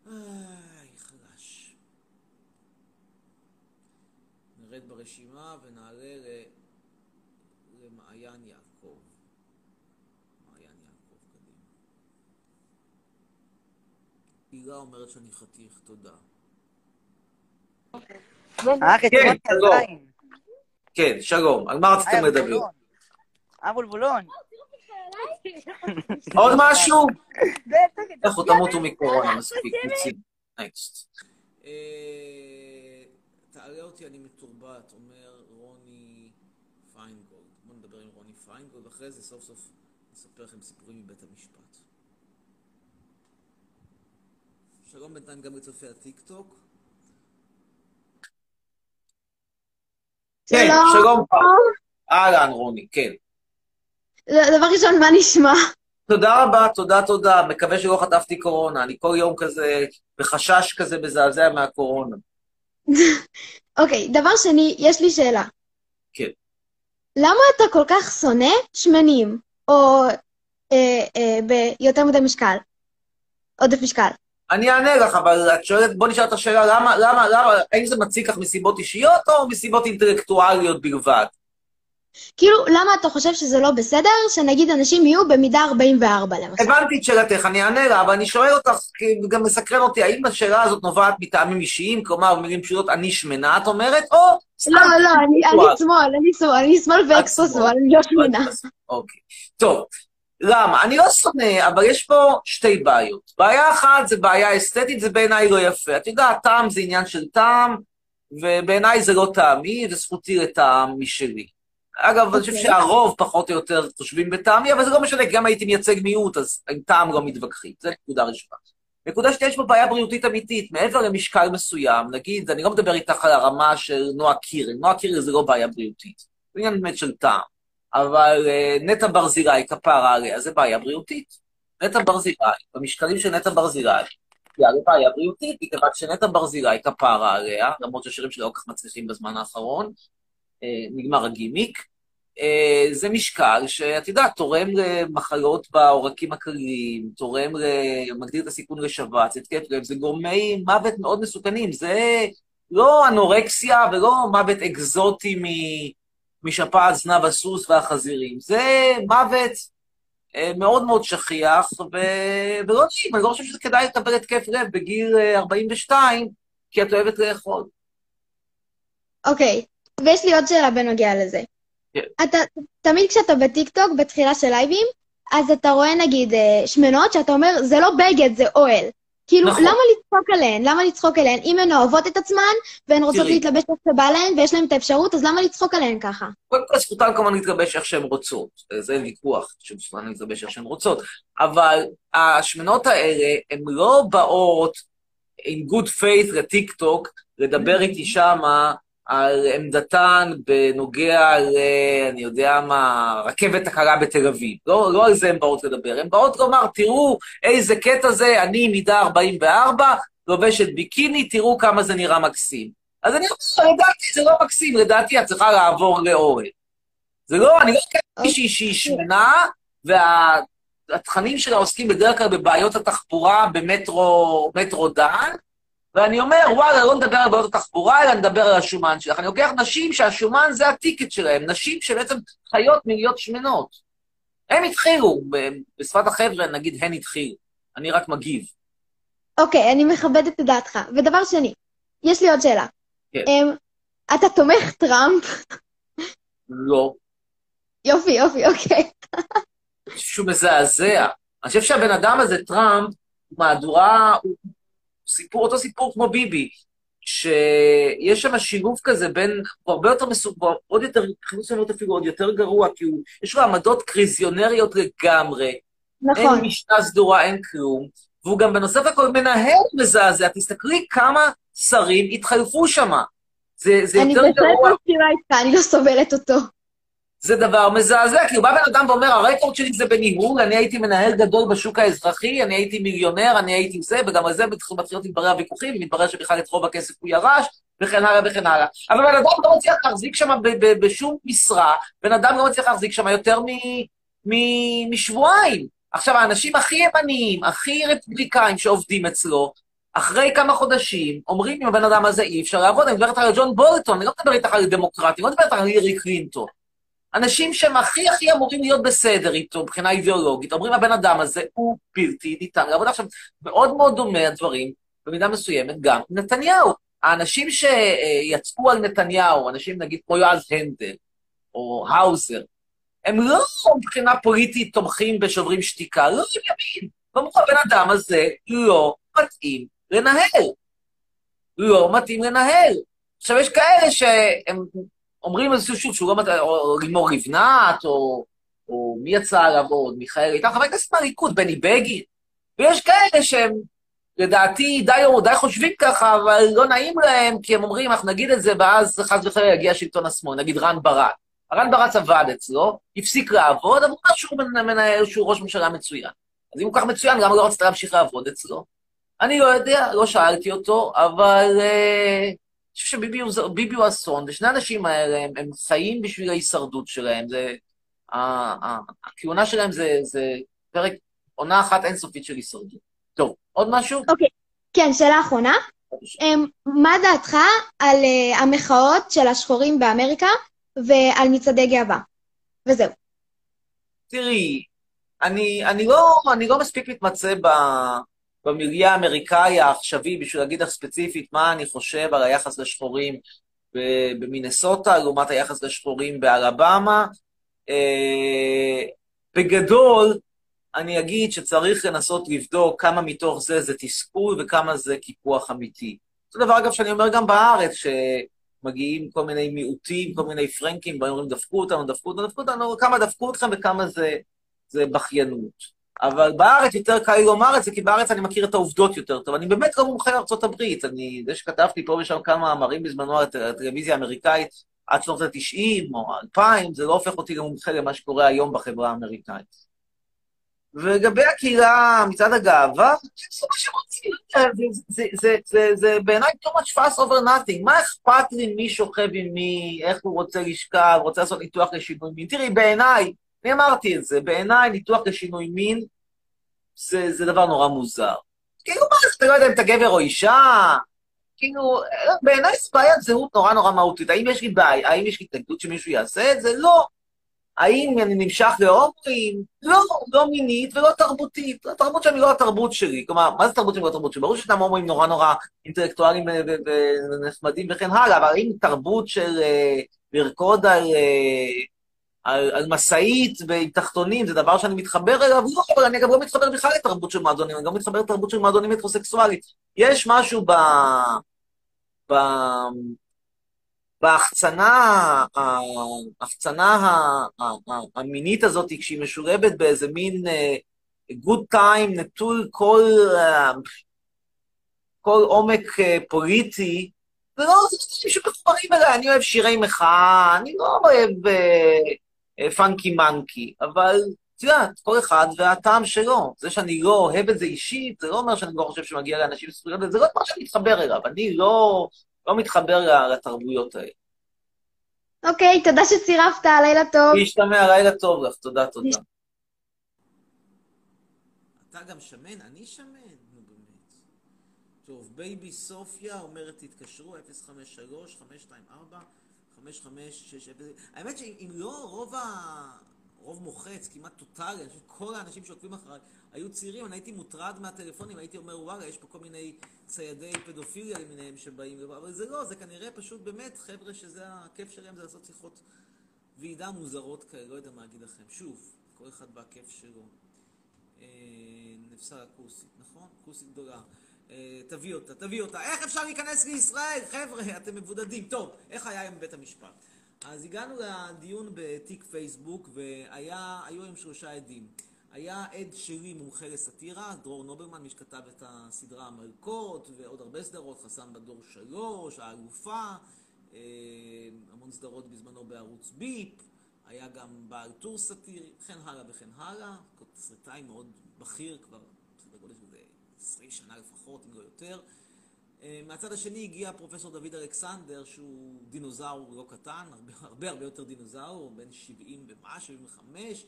איי, חלש. נרד ברשימה ונעלה ל... למעיין יעקב. מעיין יעקב, קדימה. הילה אומרת שאני חתיך, תודה. אה, כן, חצרון שלום. קרסיים. כן, שלום. על מה רציתם לדבר? בולבולון. אה, בולבולון. עוד משהו? לכו תמותו מקורונה, מספיק, יוצאים. נקסט. אה, תעלה אותי, אני מתורבת, אומר רוני פיינגולד. בואו נדבר עם רוני פיינגולד, ואחרי זה סוף סוף נספר לכם סיפורים מבית המשפט. שלום בינתיים גם לצופי הטיקטוק. כן, שלום. אהלן, רוני, כן. דבר ראשון, מה נשמע? תודה רבה, תודה, תודה. מקווה שלא חטפתי קורונה. אני כל יום כזה, בחשש כזה מזעזע מהקורונה. אוקיי, דבר שני, יש לי שאלה. כן. למה אתה כל כך שונא שמנים, או אה, אה, ביותר מדי משקל? עודף משקל. אני אענה לך, אבל את שואלת, בוא נשאל את השאלה, למה, למה, למה, האם זה מציק לך מסיבות אישיות או מסיבות אינטלקטואליות בלבד? כאילו, למה אתה חושב שזה לא בסדר שנגיד אנשים יהיו במידה 44 למשל? הבנתי את שאלתך, אני אענה לה, אבל אני שואל אותך, כי גם מסקרן אותי, האם השאלה הזאת נובעת מטעמים אישיים, כלומר, במילים פשוטות, אני שמנה, את אומרת, או... לא, לא, אני. שמאל, אני שמאל, שמאל ואקסוסואל, אני לא שמנה. אוקיי. טוב, למה? אני לא שונא, אבל יש פה שתי בעיות. בעיה אחת זה בעיה אסתטית, זה בעיניי לא יפה. את יודעת, טעם זה עניין של טעם, ובעיניי זה לא טעמי, וזכותי לטעם משלי. אגב, אני חושב אוקיי. שהרוב פחות או יותר חושבים בטעמי, אבל זה לא משנה, גם הייתי מייצג מיעוט, אז עם טעם לא מתווכחים. זו נקודה ראשונה. נקודה שנייה, יש פה בעיה בריאותית אמיתית, מעבר למשקל מסוים, נגיד, אני לא מדבר איתך על הרמה של נועה קירל, נועה קירל זה לא בעיה בריאותית, זה עניין באמת של טעם. אבל אה, נטע ברזילי, כפרה עליה, זה בעיה בריאותית. נטע ברזילי, במשקלים של נטע ברזילי, זה הרי בעיה בריאותית, מכיוון שנטע ברזילי, כפרה עליה, למרות שהשירים שלה לא כך מצליחים בזמן האחרון, אה, נגמר הגימיק, אה, זה משקל שאת יודעת, תורם למחלות בעורקים הכלליים, תורם, מגדיל את הסיכון לשבץ, התקף לב, זה גורמי מוות מאוד מסוכנים, זה לא אנורקסיה ולא מוות אקזוטי מ... משפעת זנב הסוס והחזירים. זה מוות אה, מאוד מאוד שכיח, ו... ולא נעים, אני לא חושב שזה כדאי לקבל התקף לב בגיל אה, 42, כי את אוהבת לאכול. אוקיי, ויש לי עוד שאלה בנוגע לזה. כן. אתה, תמיד כשאתה בטיקטוק, בתחילה של לייבים, אז אתה רואה נגיד אה, שמנות שאתה אומר, זה לא בגד, זה אוהל. כאילו, נכון. למה לצחוק עליהן? למה לצחוק עליהן? אם הן אוהבות את עצמן, והן רוצות תראי. להתלבש איך שבא להן, ויש להן את האפשרות, אז למה לצחוק עליהן ככה? קודם כל, זכותן כמובן להתלבש איך שהן רוצות. זה ויכוח, שזכותן להתלבש איך שהן רוצות. אבל השמנות האלה, הן לא באות in good faith לטיקטוק, לדבר איתי שמה על עמדתן בנוגע ל... אני יודע מה, רכבת הקלה בתל אביב. לא, לא על זה הן באות לדבר. הן באות לומר, תראו איזה קטע זה, אני מידה 44, לובשת ביקיני, תראו כמה זה נראה מקסים. אז אני אומר, לדעתי זה לא מקסים, לדעתי את צריכה לעבור לאורן. זה לא, אני לא מכיר מישהי שהיא שמנה, והתכנים שלה עוסקים בדרך כלל בבעיות התחבורה במטרו מטרו דן, ואני אומר, וואלה, לא נדבר על בעיות התחבורה, אלא נדבר על השומן שלך. אני לוקח נשים שהשומן זה הטיקט שלהם, נשים שבעצם חיות מלהיות שמנות. הם התחילו, בשפת החבר'ה נגיד הן התחילו. אני רק מגיב. אוקיי, אני מכבדת את דעתך. ודבר שני, יש לי עוד שאלה. כן. אמ, אתה תומך טראמפ? לא. יופי, יופי, אוקיי. חושב שהוא מזעזע. אני חושב שהבן אדם הזה, טראמפ, הוא מהדורה, הוא סיפור, אותו סיפור כמו ביבי, שיש שם שילוב כזה בין, הוא הרבה יותר הוא עוד יותר, חינוך שלנו אפילו עוד יותר גרוע, כי הוא, יש לו עמדות קריזיונריות לגמרי. נכון. אין משנה סדורה, אין כלום. והוא גם בנוסף לכל מנהל מזעזע. תסתכלי כמה שרים התחלפו שם. זה, זה אני יותר בהחלט גרוע. מסכימה איתך, אני לא סובלת אותו. זה דבר מזעזע, כי הוא בא בן אדם ואומר, הרקורד שלי זה בניהול, אני הייתי מנהל גדול בשוק האזרחי, אני הייתי מיליונר, אני הייתי זה, וגם על זה מתחיל- מתחילות להתברר הוויכוחים, ומתברר שבכלל את רוב הכסף הוא ירש, וכן הלאה וכן הלאה. אבל בן אדם לא מצליח להחזיק שם בשום משרה, בן אדם לא מצליח להחזיק שם יותר משבועיים. עכשיו, האנשים הכי ימניים, הכי רפובליקאים שעובדים אצלו, אחרי כמה חודשים, אומרים עם הבן אדם הזה אי אפשר לעבוד, אני מדברת על ג'ון בולטון, אני לא מדברת איתך על דמוקרטים, אני לא מדברת על הירי קלינטון. אנשים שהם הכי הכי אמורים להיות בסדר איתו מבחינה אידיאולוגית, אומרים הבן אדם הזה הוא בלתי ניתן לעבודה. עכשיו, מאוד מאוד דומה הדברים, במידה מסוימת, גם עם נתניהו. האנשים שיצאו על נתניהו, אנשים נגיד כמו יועז הנדל, או האוזר, הם לא מבחינה פוליטית תומכים בשוברים שתיקה, לא, הם ימין. ואמרו, הבן אדם הזה לא מתאים לנהל. לא מתאים לנהל. עכשיו, יש כאלה שהם אומרים איזשהו שוב, שהוא לא או לימור לבנת, או, או מי יצא עליו עוד, מיכאל איתן, חברי כנסת מהליכוד, בני בגין. ויש כאלה שהם, לדעתי, די, די חושבים ככה, אבל לא נעים להם, כי הם אומרים, אנחנו נגיד את זה, ואז חס וחלילה יגיע שלטון השמאל, נגיד רן ברק. רן ברץ עבד אצלו, הפסיק לעבוד, אבל הוא אמר שהוא מנהל, שהוא ראש ממשלה מצוין. אז אם הוא כך מצוין, למה לא רצית להמשיך לעבוד אצלו? אני לא יודע, לא שאלתי אותו, אבל אה, אני חושב שביבי הוא, הוא אסון, ושני האנשים האלה, הם, הם חיים בשביל ההישרדות שלהם. זה, הכהונה שלהם זה, זה פרק, עונה אחת אינסופית של הישרדות. טוב, עוד משהו? אוקיי, כן, שאלה אחרונה. אמ, מה דעתך על אה, המחאות של השחורים באמריקה ועל מצעדי גאווה? וזהו. תראי, אני, אני, לא, אני לא מספיק מתמצא ב, במיליה האמריקאי העכשווי בשביל להגיד לך ספציפית מה אני חושב על היחס לשחורים במינסוטה לעומת היחס לשחורים באלבמה. אה, בגדול, אני אגיד שצריך לנסות לבדוק כמה מתוך זה זה תסכול וכמה זה קיפוח אמיתי. זה דבר, אגב, שאני אומר גם בארץ, שמגיעים כל מיני מיעוטים, כל מיני פרנקים, ואומרים, דפקו אותנו, דפקו אותנו, דפקו אותנו, כמה דפקו אתכם וכמה זה, זה בכיינות. אבל בארץ יותר קל לי לומר את זה, כי בארץ אני מכיר את העובדות יותר טוב. אני באמת לא מומחה לארצות הברית. אני, זה שכתבתי פה ושם כמה מאמרים בזמנו על הט- הטלוויזיה האמריקאית עד שנות ה-90 או ה-2000, זה לא הופך אותי למומחה למה שקורה היום בחברה האמריקאית. ולגבי הקהילה, מצעד הגאווה, זה מה שרוצים, זה- זה- בעיניי too much fuss over nothing. מה אכפת לי מי שוכב עם מי, איך הוא רוצה לשכב, רוצה לעשות ניתוח לשינוי מין? תראי, בעיניי, אני אמרתי את זה, בעיניי ניתוח לשינוי מין זה, זה דבר נורא מוזר. כאילו, מה, אתה לא יודע אם אתה גבר או אישה? כאילו, בעיניי זו בעיית זהות נורא נורא מהותית. האם יש לי בעיה? האם יש לי התנגדות שמישהו יעשה את זה? לא. האם אני נמשך להומואים? לא, לא מינית ולא תרבותית. התרבות שלי לא התרבות שלי. כלומר, מה זה תרבות שלי ולא תרבות שלי? ברור שישנם הומואים נורא נורא אינטלקטואלים ונחמדים וכן הלאה, אבל האם תרבות של אה, לרקוד על, אה, על, על משאית ועם תחתונים זה דבר שאני מתחבר אליו? לא, אבל אני גם לא מתחבר בכלל לתרבות של מועדונים, אני גם מתחבר לתרבות של מועדונים הטרוסקסואלית. יש משהו ב... ב... בהחצנה, ההחצנה המינית הזאת, כשהיא משולבת באיזה מין אה, good time נטול כל, אה, כל עומק אה, פוליטי, זה לא, זה דברים שמחוברים אליי, אני אוהב שירי מחאה, אני לא אוהב אה, פאנקי מנקי, אבל את יודעת, כל אחד והטעם שלו. זה שאני לא אוהב את זה אישית, זה לא אומר שאני לא חושב שמגיע לאנשים זכויות, זה לא דבר שאני מתחבר אליו, אני לא, לא מתחבר לתרבויות האלה. אוקיי, תודה שצירפת, לילה טוב. להשתמע, לילה טוב לך, תודה, תודה. אתה גם שמן? אני שמן? נו באמת. טוב, בייבי סופיה אומרת תתקשרו, 053, 524, 5560. האמת שאם לא, רוב ה... רוב מוחץ, כמעט טוטאלי, אני חושב שכל האנשים שעוקבים אחריי היו צעירים, אני הייתי מוטרד מהטלפונים, הייתי אומר, וואלה, יש פה כל מיני ציידי פדופיליה למיניהם שבאים, אבל זה לא, זה כנראה פשוט באמת חבר'ה שזה הכיף שלהם, זה לעשות שיחות ועידה מוזרות כאלה, לא יודע מה להגיד לכם. שוב, כל אחד בכיף שלו. אה, נפסל הכוסית, נכון? כוסית גדולה. אה, תביא אותה, תביא אותה. איך אפשר להיכנס לישראל? חבר'ה, אתם מבודדים. טוב, איך היה עם בית המשפט? אז הגענו לדיון בתיק פייסבוק, והיו היום שלושה עדים. היה עד שלי מומחה לסאטירה, דרור נובלמן, מי שכתב את הסדרה המלכות, ועוד הרבה סדרות, חסם בדור שלוש, האלופה, אה, המון סדרות בזמנו בערוץ ביפ, היה גם בעל טור סאטירי, וכן הלאה וכן הלאה, תסריטאי מאוד בכיר, כבר סדר גודל של איזה 20 שנה לפחות, אם לא יותר. אה, מהצד השני הגיע פרופסור דוד אלכסנדר, שהוא דינוזאור לא קטן, הרבה הרבה, הרבה יותר דינוזאור, בן 70 ומה, 75,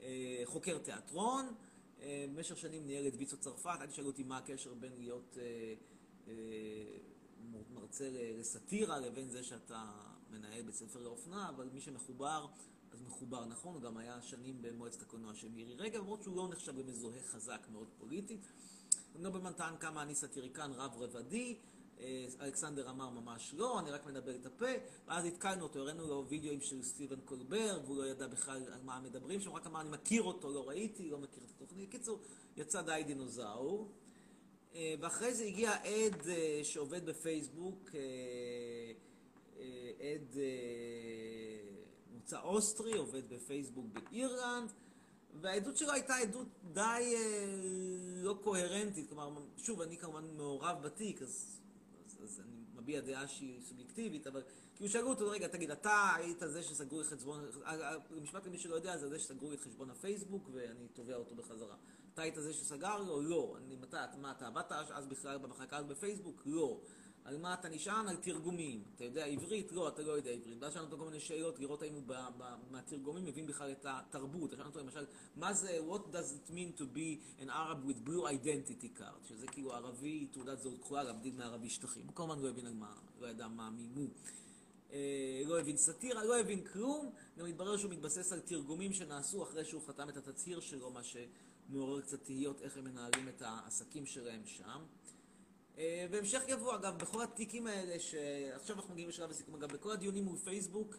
אה, חוקר תיאטרון, אה, במשך שנים ניהל את ויצו צרפת, אל תשאלו אותי מה הקשר בין להיות מרצה לסאטירה לבין זה שאתה מנהל בית ספר לאופנה, אבל מי שמחובר, אז מחובר נכון, הוא גם היה שנים במועצת הקולנוע של מירי רגב, למרות שהוא לא נחשב למזוהה חזק מאוד פוליטית. נובלמן טען כמה אני סאטיריקן רב-רבדי, אה, אלכסנדר אמר ממש לא, אני רק מדבר את הפה, ואז התקלנו אותו, הראינו לו וידאוים של סטיבן קולבר, והוא לא ידע בכלל על מה מדברים שם, רק אמר, אני מכיר אותו, לא ראיתי, לא מכיר את התוכנית. בקיצור, יצא די דינוזאור. אה, ואחרי זה הגיע עד אה, שעובד בפייסבוק, עד מוצא אוסטרי, עובד בפייסבוק באירלנד, והעדות שלו הייתה עדות די אה, לא קוהרנטית, כלומר, שוב, אני כמובן מעורב בתיק, אז, אז, אז אני מביע דעה שהיא סובייקטיבית, אבל כאילו שאלו אותו, רגע, תגיד, אתה היית זה שסגרו לי חשבון, המשפט למי שלא יודע, זה זה שסגרו לי את חשבון הפייסבוק ואני תובע אותו בחזרה. אתה היית זה שסגר לו? לא. אני, מתי, מה, אתה עבדת אז בכלל במחלקה בפייסבוק? לא. על מה אתה נשען? על תרגומים. אתה יודע עברית? לא, אתה לא יודע עברית. ואז שאלנו אותו כל מיני שאלות, לראות האם הוא מהתרגומים מבין בכלל את התרבות. שאלנו אותו למשל, מה זה, what does it mean to be an Arab with blue identity card? שזה כאילו ערבי, תעודת זהות כחולה, להבדיל מערבי שטחים. הוא כמובן לא הבין על מה, לא ידע מה מימו. אה, לא הבין סאטירה, לא הבין כלום, גם התברר שהוא מתבסס על תרגומים שנעשו אחרי שהוא חתם את התצהיר שלו, מה שמעורר קצת תהיות איך הם מנהלים את העסקים שלהם שם. אה, והמשך יבוא, אגב, בכל התיקים האלה, שעכשיו אנחנו מגיעים לשלב הסיכום, אגב, בכל הדיונים מול פייסבוק,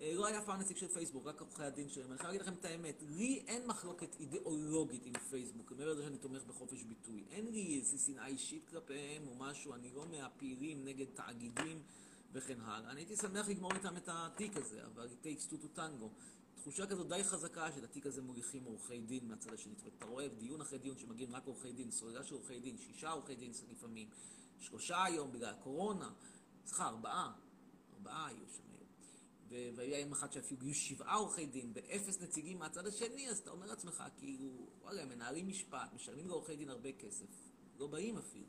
אה, לא היה אף פעם נציג של פייסבוק, רק עורכי הדין שלהם. אני חייב להגיד לכם את האמת, לי אין מחלוקת אידיאולוגית עם פייסבוק, מעבר לזה שאני תומך בחופש ביטוי. אין לי איזו שנאה אישית כלפיהם או משהו, אני לא מהפעילים נגד תאגידים וכן הלאה. אני הייתי שמח לגמור איתם את התיק הזה, אבל it takes two to tango. תחושה כזאת די חזקה שאת התיק הזה מוליכים עורכי דין מהצד השני. זאת אומרת, אתה רואה דיון אחרי דיון שמגיעים רק עורכי דין, סוללה של עורכי דין, שישה עורכי דין לפעמים, שלושה היום בגלל הקורונה, סליחה, ארבעה, ארבעה היו שם היום. והיה יום אחד שאפילו היו שבעה עורכי דין ואפס נציגים מהצד השני, אז אתה אומר לעצמך, כאילו, וואלה, מנהלים משפט, משלמים לעורכי דין הרבה כסף, לא באים אפילו.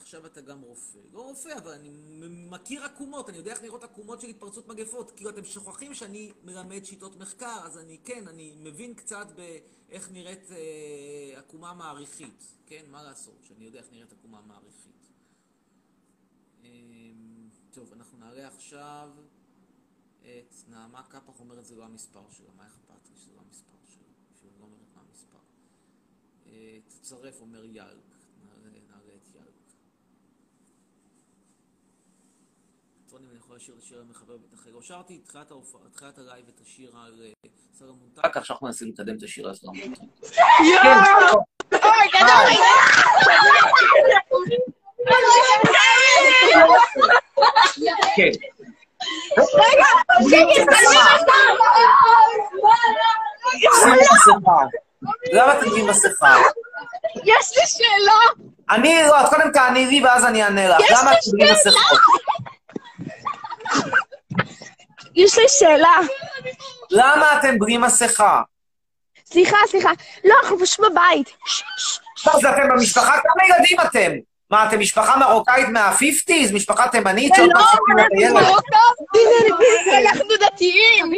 עכשיו אתה גם רופא. לא רופא, אבל אני מכיר עקומות, אני יודע איך נראות עקומות של התפרצות מגפות. כאילו, אתם שוכחים שאני מלמד שיטות מחקר, אז אני, כן, אני מבין קצת באיך נראית אה, עקומה מעריכית. כן, מה לעשות, שאני יודע איך נראית עקומה מעריכית. אה, טוב, אנחנו נעלה עכשיו את נעמה קפח אומרת זה לא המספר שלה, מה אכפת לי שזה לא המספר שלה? אפילו לא אומרת מה המספר. אה, תצרף, אומר יאלק, נעלה, נעלה את יאלק. טוני, אני יכול לשיר את השיר המחבר בית. לא שרתי את תחילת ההופעה, תחילת הלייב את השיר על אה, סלומון. רק עכשיו אנחנו מנסים לקדם את השיר על סלומון טקה. כן. מסכה. למה אתם עם מסכה? יש לי שאלה. אני, לא, את קודם תעני לי ואז אני אענה לך. למה בלי שאלה. מסכות? יש לי שאלה. למה אתם בלי מסכה? סליחה, סליחה. לא, אנחנו פשוט בבית. מה זה אתם במשפחה? כמה ילדים אתם? מה, אתם משפחה מרוקאית מה-50's? משפחה תימנית? שעוד לא, את הילד? אנחנו דתיים.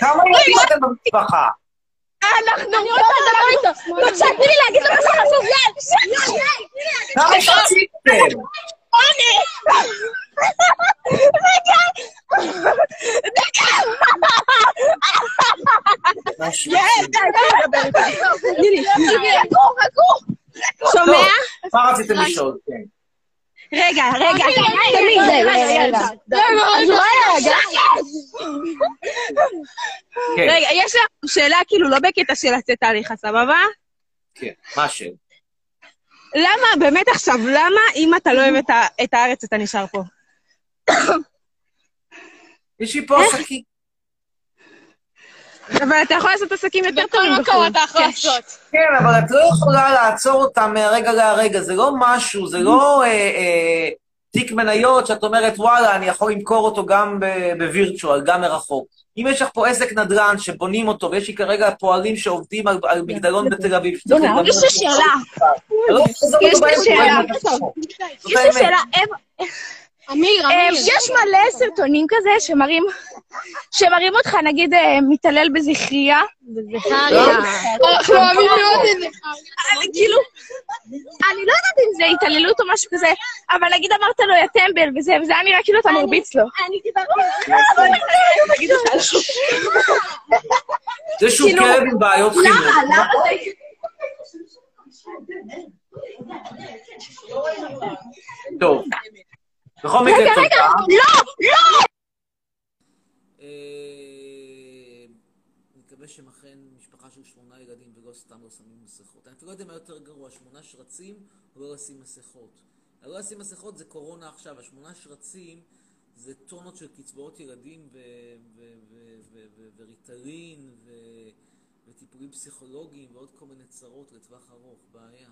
כמה ילדים אתם במשפחה? אנחנו... אני רוצה לדבר איתו. בבקשה, תני לי להגיד לו משהו חשוב. כמה אתם? אני! רגע! דקה! משהו. תני לי. חכו, חכו. שומע? מה רציתם לשאול? כן. רגע, רגע, תמיד זה, רגע, רגע. רגע, יש לנו שאלה כאילו לא בקטע של לצאת עליך, סבבה? כן, מה השאלה? למה, באמת עכשיו, למה אם אתה לא אוהב את ה- את הארץ אתה נשאר פה? יש לי פה עסקים. אבל אתה יכול לעשות עסקים יותר טובים בכל מקום אתה יכול כן. לעשות. כן, אבל את לא יכולה לעצור אותם מהרגע להרגע, זה לא משהו, זה לא אה, אה, תיק מניות שאת אומרת, וואלה, אני יכול למכור אותו גם בווירטואל, גם מרחוק. אם יש לך פה עסק נדל"ן שבונים אותו, ויש לי כרגע פועלים שעובדים על, על מגדלון בתל אביב, שצריך לבנות יש לי שאלה. לא יש לי שאלה. יש לי. שאלה. אמיר, אה, אמיר. יש מלא סרטונים כזה שמראים, שמראים אותך, נגיד, אה, מתעלל בזכריה. אנחנו אוהבים מאוד את זה. אני כאילו, אני לא יודעת אם זה התעללות או משהו כזה, אבל נגיד אמרת לו יא טמבל וזה, וזה היה נראה כאילו אתה מרביץ לו. אני דיברתי זה שהוא כאילו, כלב עם בעיות חינוך. למה? למה. טוב. בכל מקרה, רגע, רגע, תודה. לא, לא! אה, אני מקווה שהם אכן משפחה של שמונה ילדים ולא סתם לא שמים מסכות. אני אפילו לא יודע מה יותר גרוע, שמונה שרצים או לא לשים מסכות. לא לשים מסכות זה קורונה עכשיו, השמונה שרצים זה טונות של קצבאות ילדים וריטלין וטיפולים פסיכולוגיים ועוד כל מיני צרות לטווח ארוך, בעיה.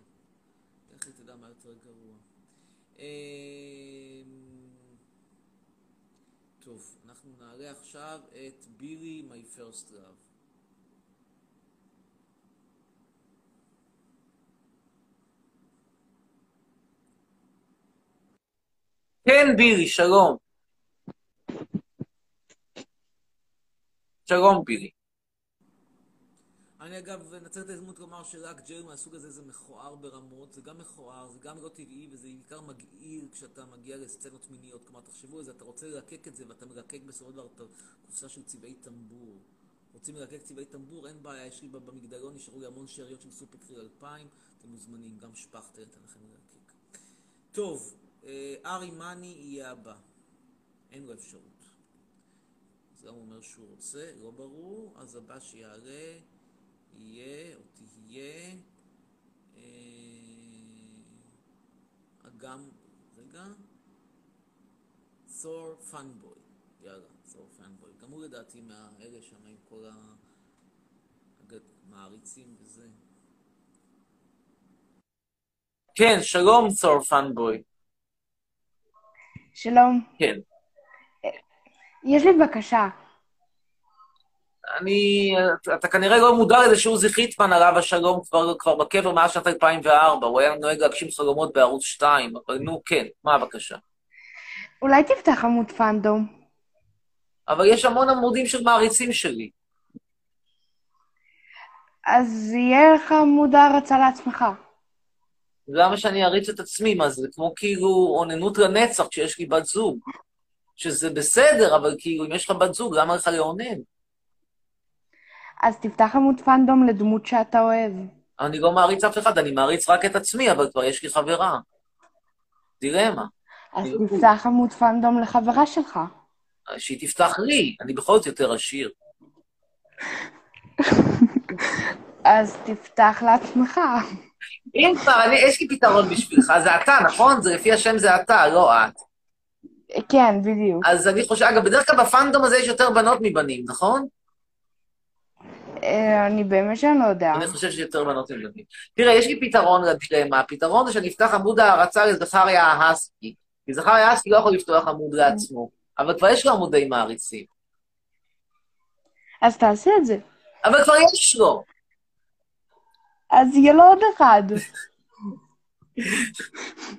איך היא תדע מה יותר גרוע. אמ, טוב, אנחנו נעלה עכשיו את בילי, My First Love. כן, בילי, שלום. שלום, בילי. אני אגב אנצל את ההזדמנות לומר שרק ג'ל מהסוג הזה זה מכוער ברמות, זה גם מכוער, זה גם לא טבעי וזה בעיקר מגעיל כשאתה מגיע לסצנות מיניות. כלומר, תחשבו על זה, אתה רוצה ללקק את זה ואתה מלקק בסופו של דבר את הקופסה של צבעי טמבור. רוצים ללקק צבעי טמבור? אין בעיה, יש לי במגדלון, נשארו לי המון שאריות של סופר קריל 2000, אתם מוזמנים, גם שפכטר, אתן לכם ללקק. טוב, אה, ארי מאני יהיה הבא. אין לו אפשרות. אז גם אומר שהוא רוצה, לא ברור, אז הבא שיעלה יהיה, או תהיה, אה, אגם, רגע, תור פאנבוי, יאללה, תור פאנבוי. גם הוא לדעתי מהאלה שם עם כל המעריצים וזה. כן, שלום, תור פאנבוי. שלום. כן. יש לי בקשה. אני, אתה כנראה לא מודע לזה שעוזי חיטמן, עליו השלום, כבר, כבר בקבר מאז שנת 2004, הוא היה נוהג להגשים חלומות בערוץ 2, אבל נו, כן, מה הבקשה? אולי תפתח עמוד פאנדום. אבל יש המון עמודים של מעריצים שלי. אז יהיה לך עמוד הערצה לעצמך. למה שאני אריץ את עצמי? מה זה כמו כאילו אוננות לנצח כשיש לי בת זוג. שזה בסדר, אבל כאילו, אם יש לך בת זוג, למה לך לאונן? אז תפתח עמוד פאנדום לדמות שאתה אוהב. אני לא מעריץ אף אחד, אני מעריץ רק את עצמי, אבל כבר יש לי חברה. דילמה. אז תפתח עמוד פאנדום לחברה שלך. שהיא תפתח לי, אני בכל זאת יותר עשיר. אז תפתח לעצמך. אם כבר, אני, יש לי פתרון בשבילך, זה אתה, נכון? זה לפי השם זה אתה, לא את. כן, בדיוק. אז אני חושב, אגב, בדרך כלל בפאנדום הזה יש יותר בנות מבנים, נכון? אה, אני באמת שאני לא יודע. אני חושב שיש יותר בנות מבנים. תראה, יש לי פתרון לדילמה. הפתרון זה שאני אפתח עמוד הערצה לזכריה ההסקי. כי זכריה ההסקי לא יכול לפתוח עמוד לעצמו, אבל כבר יש לו עמודי מעריצים. אז תעשה את זה. אבל כבר יש לו. אז יהיה לו עוד אחד.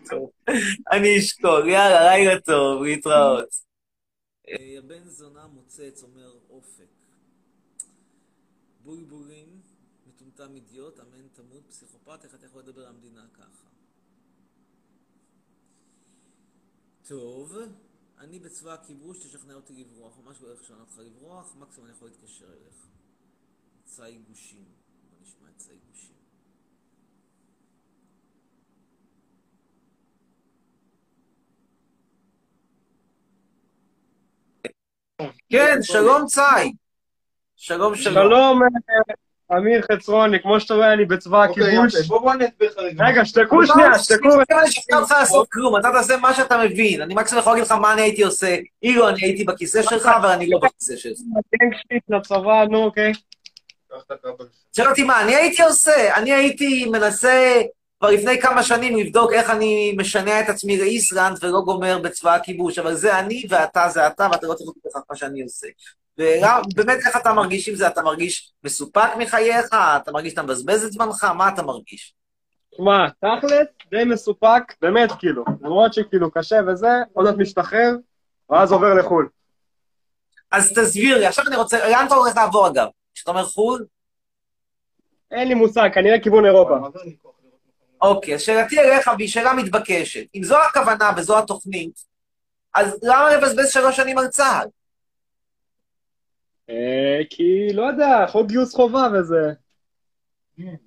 טוב, אני אשקול. יאללה, לילה טוב, להתראות. אה, הבן זונה מוצץ, אומר. בולבולים, מטומטם אידיוט, אמן תמות, פסיכופת, איך אתה יכול לדבר על המדינה ככה? טוב, אני בצבא הכיבוש, תשכנע אותי לברוח, ממש לא הולך לשנות אותך לברוח, מקסימום אני יכול להתקשר אליך. צי גושים, בוא נשמע את צי גושים. כן, שלום צי. שלום, שלום. שלום, אה, אמיר חצרוני, כמו שאתה רואה, אני בצבא הכיבוש. בוא אני אסביר לך רגע. רגע, שתקו שנייה, שתקו. אני אשכנע אותך לעשות כלום, אתה תעשה מה שאתה מבין. אני מקסימום יכול להגיד לך מה אני הייתי עושה. אילו אני הייתי בכיסא שלך, אבל אני לא בכיסא שלך. גנג שיט לצבא, נו, אוקיי. שואל אותי מה אני הייתי עושה? אני הייתי מנסה כבר לפני כמה שנים לבדוק איך אני משנע את עצמי לאיסלנד ולא גומר בצבא הכיבוש, אבל זה אני ואתה זה אתה, ואתה לא צריך לדעת מה שאני עושה. ובאמת, איך אתה מרגיש עם זה? אתה מרגיש מסופק מחייך? אתה מרגיש שאתה מבזבז את זמנך? מה אתה מרגיש? שמע, תכלס, די מסופק, באמת, כאילו. למרות שכאילו קשה וזה, עוד מעט משתחרר, ואז עובר לחו"ל. אז תסביר לי, עכשיו אני רוצה, לאן אתה הולך לעבור אגב? כשאתה אומר חו"ל? אין לי מושג, כנראה כיוון אירופה. אוקיי, אז שאלתי אליך, והיא שאלה מתבקשת. אם זו הכוונה וזו התוכנית, אז למה לבזבז שלוש שנים על צה"ל? אה, כי, לא יודע, חוק גיוס חובה וזה.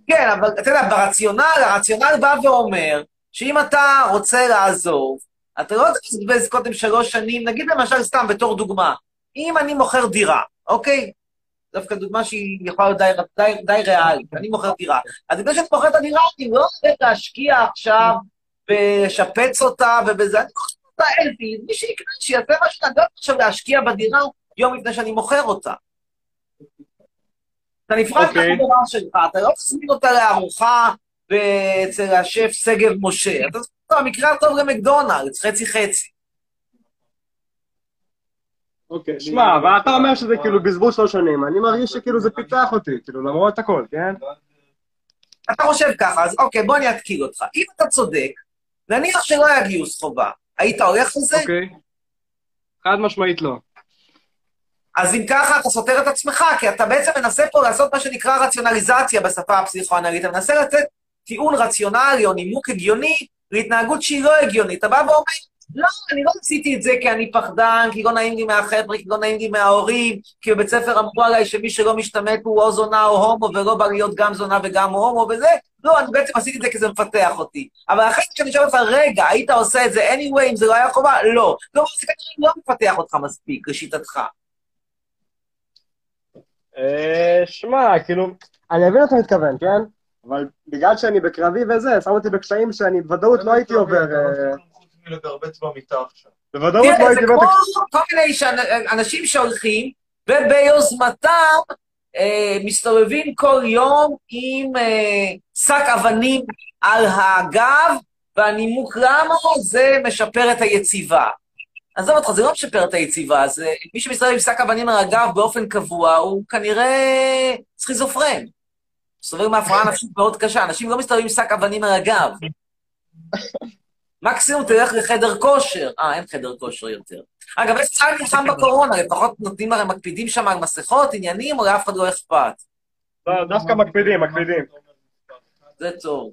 כן, אבל אתה יודע, ברציונל, הרציונל בא ואומר שאם אתה רוצה לעזוב, אתה לא צריך לבזבז קודם שלוש שנים, נגיד למשל סתם בתור דוגמה, אם אני מוכר דירה, אוקיי? דווקא דוגמה שהיא יכולה להיות די, די, די ריאלית, אני מוכר דירה. אז לפני שאני מוכר את הדירה, אני לא הולך להשקיע עכשיו ולשפץ אותה ובזה, אני מוכר אותה אלפי, מי שיקנה, שיעשה משהו, אני לא עכשיו להשקיע בדירה יום לפני שאני מוכר אותה. אתה נפרד אוקיי. מהדירה שלך, אתה לא תזמין אותה לארוחה אצל השף שגב משה, אתה תזמין אותה במקרה הטוב למקדונלדס, חצי חצי. אוקיי, שמע, אבל אתה אומר שזה כאילו בזבוז שלוש שנים, אני מרגיש שכאילו זה פיתח אותי, כאילו, למרות הכל, כן? אתה חושב ככה, אז אוקיי, בוא אני אתקיל אותך. אם אתה צודק, נניח שלא היה גיוס חובה, היית הולך לזה? אוקיי. חד משמעית לא. אז אם ככה, אתה סותר את עצמך, כי אתה בעצם מנסה פה לעשות מה שנקרא רציונליזציה בשפה הפסיכואנלית. אתה מנסה לתת טיעון רציונלי או נימוק הגיוני להתנהגות שהיא לא הגיונית. אתה בא ואומר, לא, אני לא עשיתי את זה כי אני פחדן, כי לא נעים לי מהחבר'ה, כי לא נעים לי מההורים, כי בבית ספר אמרו עליי שמי שלא משתמט הוא או זונה או הומו, ולא בא להיות גם זונה וגם הומו וזה. לא, אני בעצם עשיתי את זה כי זה מפתח אותי. אבל אחרי שאני שואל אותך, רגע, היית עושה את זה anyway אם זה לא היה חובה? לא. לא, זה כנראה לא מפתח אותך מספיק, לשיטתך. אה, שמע, כאילו, אני מבין אתה מתכוון, כן? אבל בגלל שאני בקרבי וזה, שם אותי בקשיים שאני בוודאות לא הייתי עובר... אה, עכשיו. בוודאות לא זה הייתי עובר... כמו כל מיני אנשים שהולכים, וביוזמתם אה, מסתובבים כל יום עם שק אבנים על הגב, והנימוק למה זה משפר את היציבה. עזוב אותך, זה לא משפר את היציבה, זה מי שמסתובב עם שק אבנים על הגב באופן קבוע, הוא כנראה סכיזופרן. סובל מהפרעה נפשית מאוד קשה, אנשים לא מסתובבים עם שק אבנים על הגב. מקסימום תלך לחדר כושר. אה, אין חדר כושר יותר. אגב, יש צה"ל נלחם בקורונה, לפחות נותנים הרי, מקפידים שם על מסכות, עניינים, או לאף אחד לא אכפת? לא, דווקא מקפידים, מקפידים. זה טוב.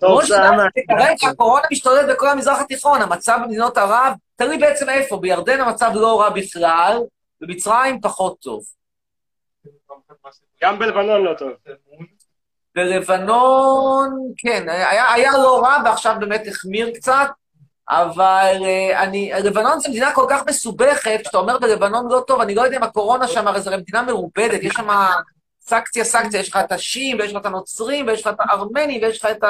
טוב, סעמה. כרגע הקורונה משתוללת בכל המזרח התיכון, המצב במדינות ערב, תלוי בעצם איפה, בירדן המצב לא רע בכלל, במצרים פחות טוב. גם בלבנון לא טוב. בלבנון, כן, היה, היה לא רע ועכשיו באמת החמיר קצת, אבל אה, אני, לבנון זו מדינה כל כך מסובכת, כשאתה אומר בלבנון לא טוב, אני לא יודע אם הקורונה שם, הרי זו מדינה מרובדת, יש שם סקציה סקציה, יש לך את השיעים, ויש לך את הנוצרים, ויש לך את הארמנים, ויש לך את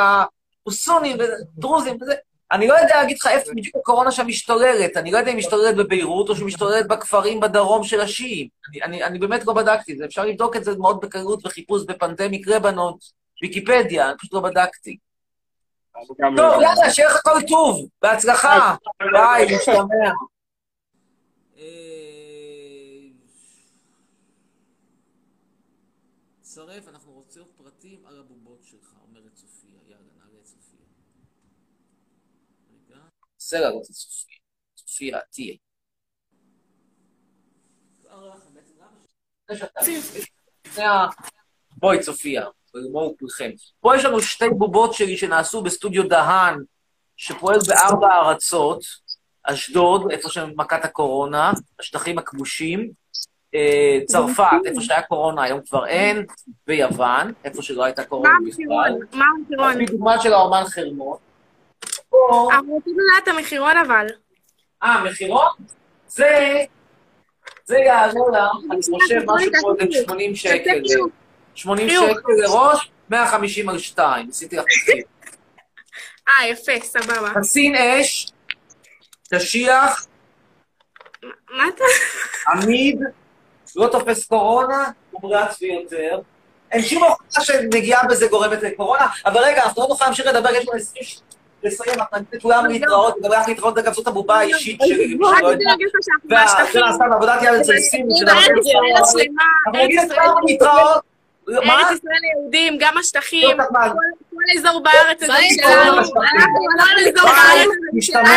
הסונים, ודרוזים, וזה. אני לא יודע להגיד לך איפה בדיוק הקורונה שם משתוללת, אני לא יודע אם משתוללת בביירות או שהיא משתוללת בכפרים בדרום של השיעים. אני, אני, אני באמת לא בדקתי את זה, אפשר לבדוק את זה מאוד בקלות בחיפוש בפנדמיק רבנות, ויקיפדיה, אני פשוט לא בדקתי. טוב, יאללה, שיהיה לך כל טוב, בהצלחה, ביי, משתמע. צרף, אנחנו רוצים פרטים על הבובות שלך, אומרת סופיה. יאללה, נעלה את סופיה. רגע. בסדר. סופיה, תהיה. לפני ה- בואי, צופיה, בואו כולכם. פה יש לנו שתי בובות שלי שנעשו בסטודיו דהן, שפועל בארבע ארצות, אשדוד, איפה שמכת הקורונה, השטחים הכבושים, אה, צרפת, איפה שהיה קורונה, היום כבר אין, ויוון, איפה שלא הייתה קורונה מה בכלל. מה המחירון? על פי דוגמה של האומן חרמון. אנחנו רוצים לדעת את המחירון אבל. אה, מחירון? זה, זה יעלה לה, אני חושב, משהו כמו איזה 80 שקל. 80 חיוך. שקל לראש, 150 על 2. עשיתי לך חצי. אה, יפה, סבבה. חסין אש, קשיח, מה אתה... עמיד, לא תופס קורונה, מומלץ ביותר. אין שום הוכחה שנגיעה בזה גורמת לקורונה, אבל רגע, אנחנו לא נוכל להמשיך לדבר, יש לנו 20 ש... לסיים, אנחנו נגיד לכולם להתראות, איך להתראות אגב, זאת הבובה האישית שלי, מהשטחים. זה נעשה בעבודת יד אצל ארץ ישראל השלמה, אנחנו ארץ נגיד לכולם להתראות. ארץ ישראל היהודים, גם השטחים, לא, כל- אזור בארץ הזה שלנו, כל אזור בארץ הזה. שלנו.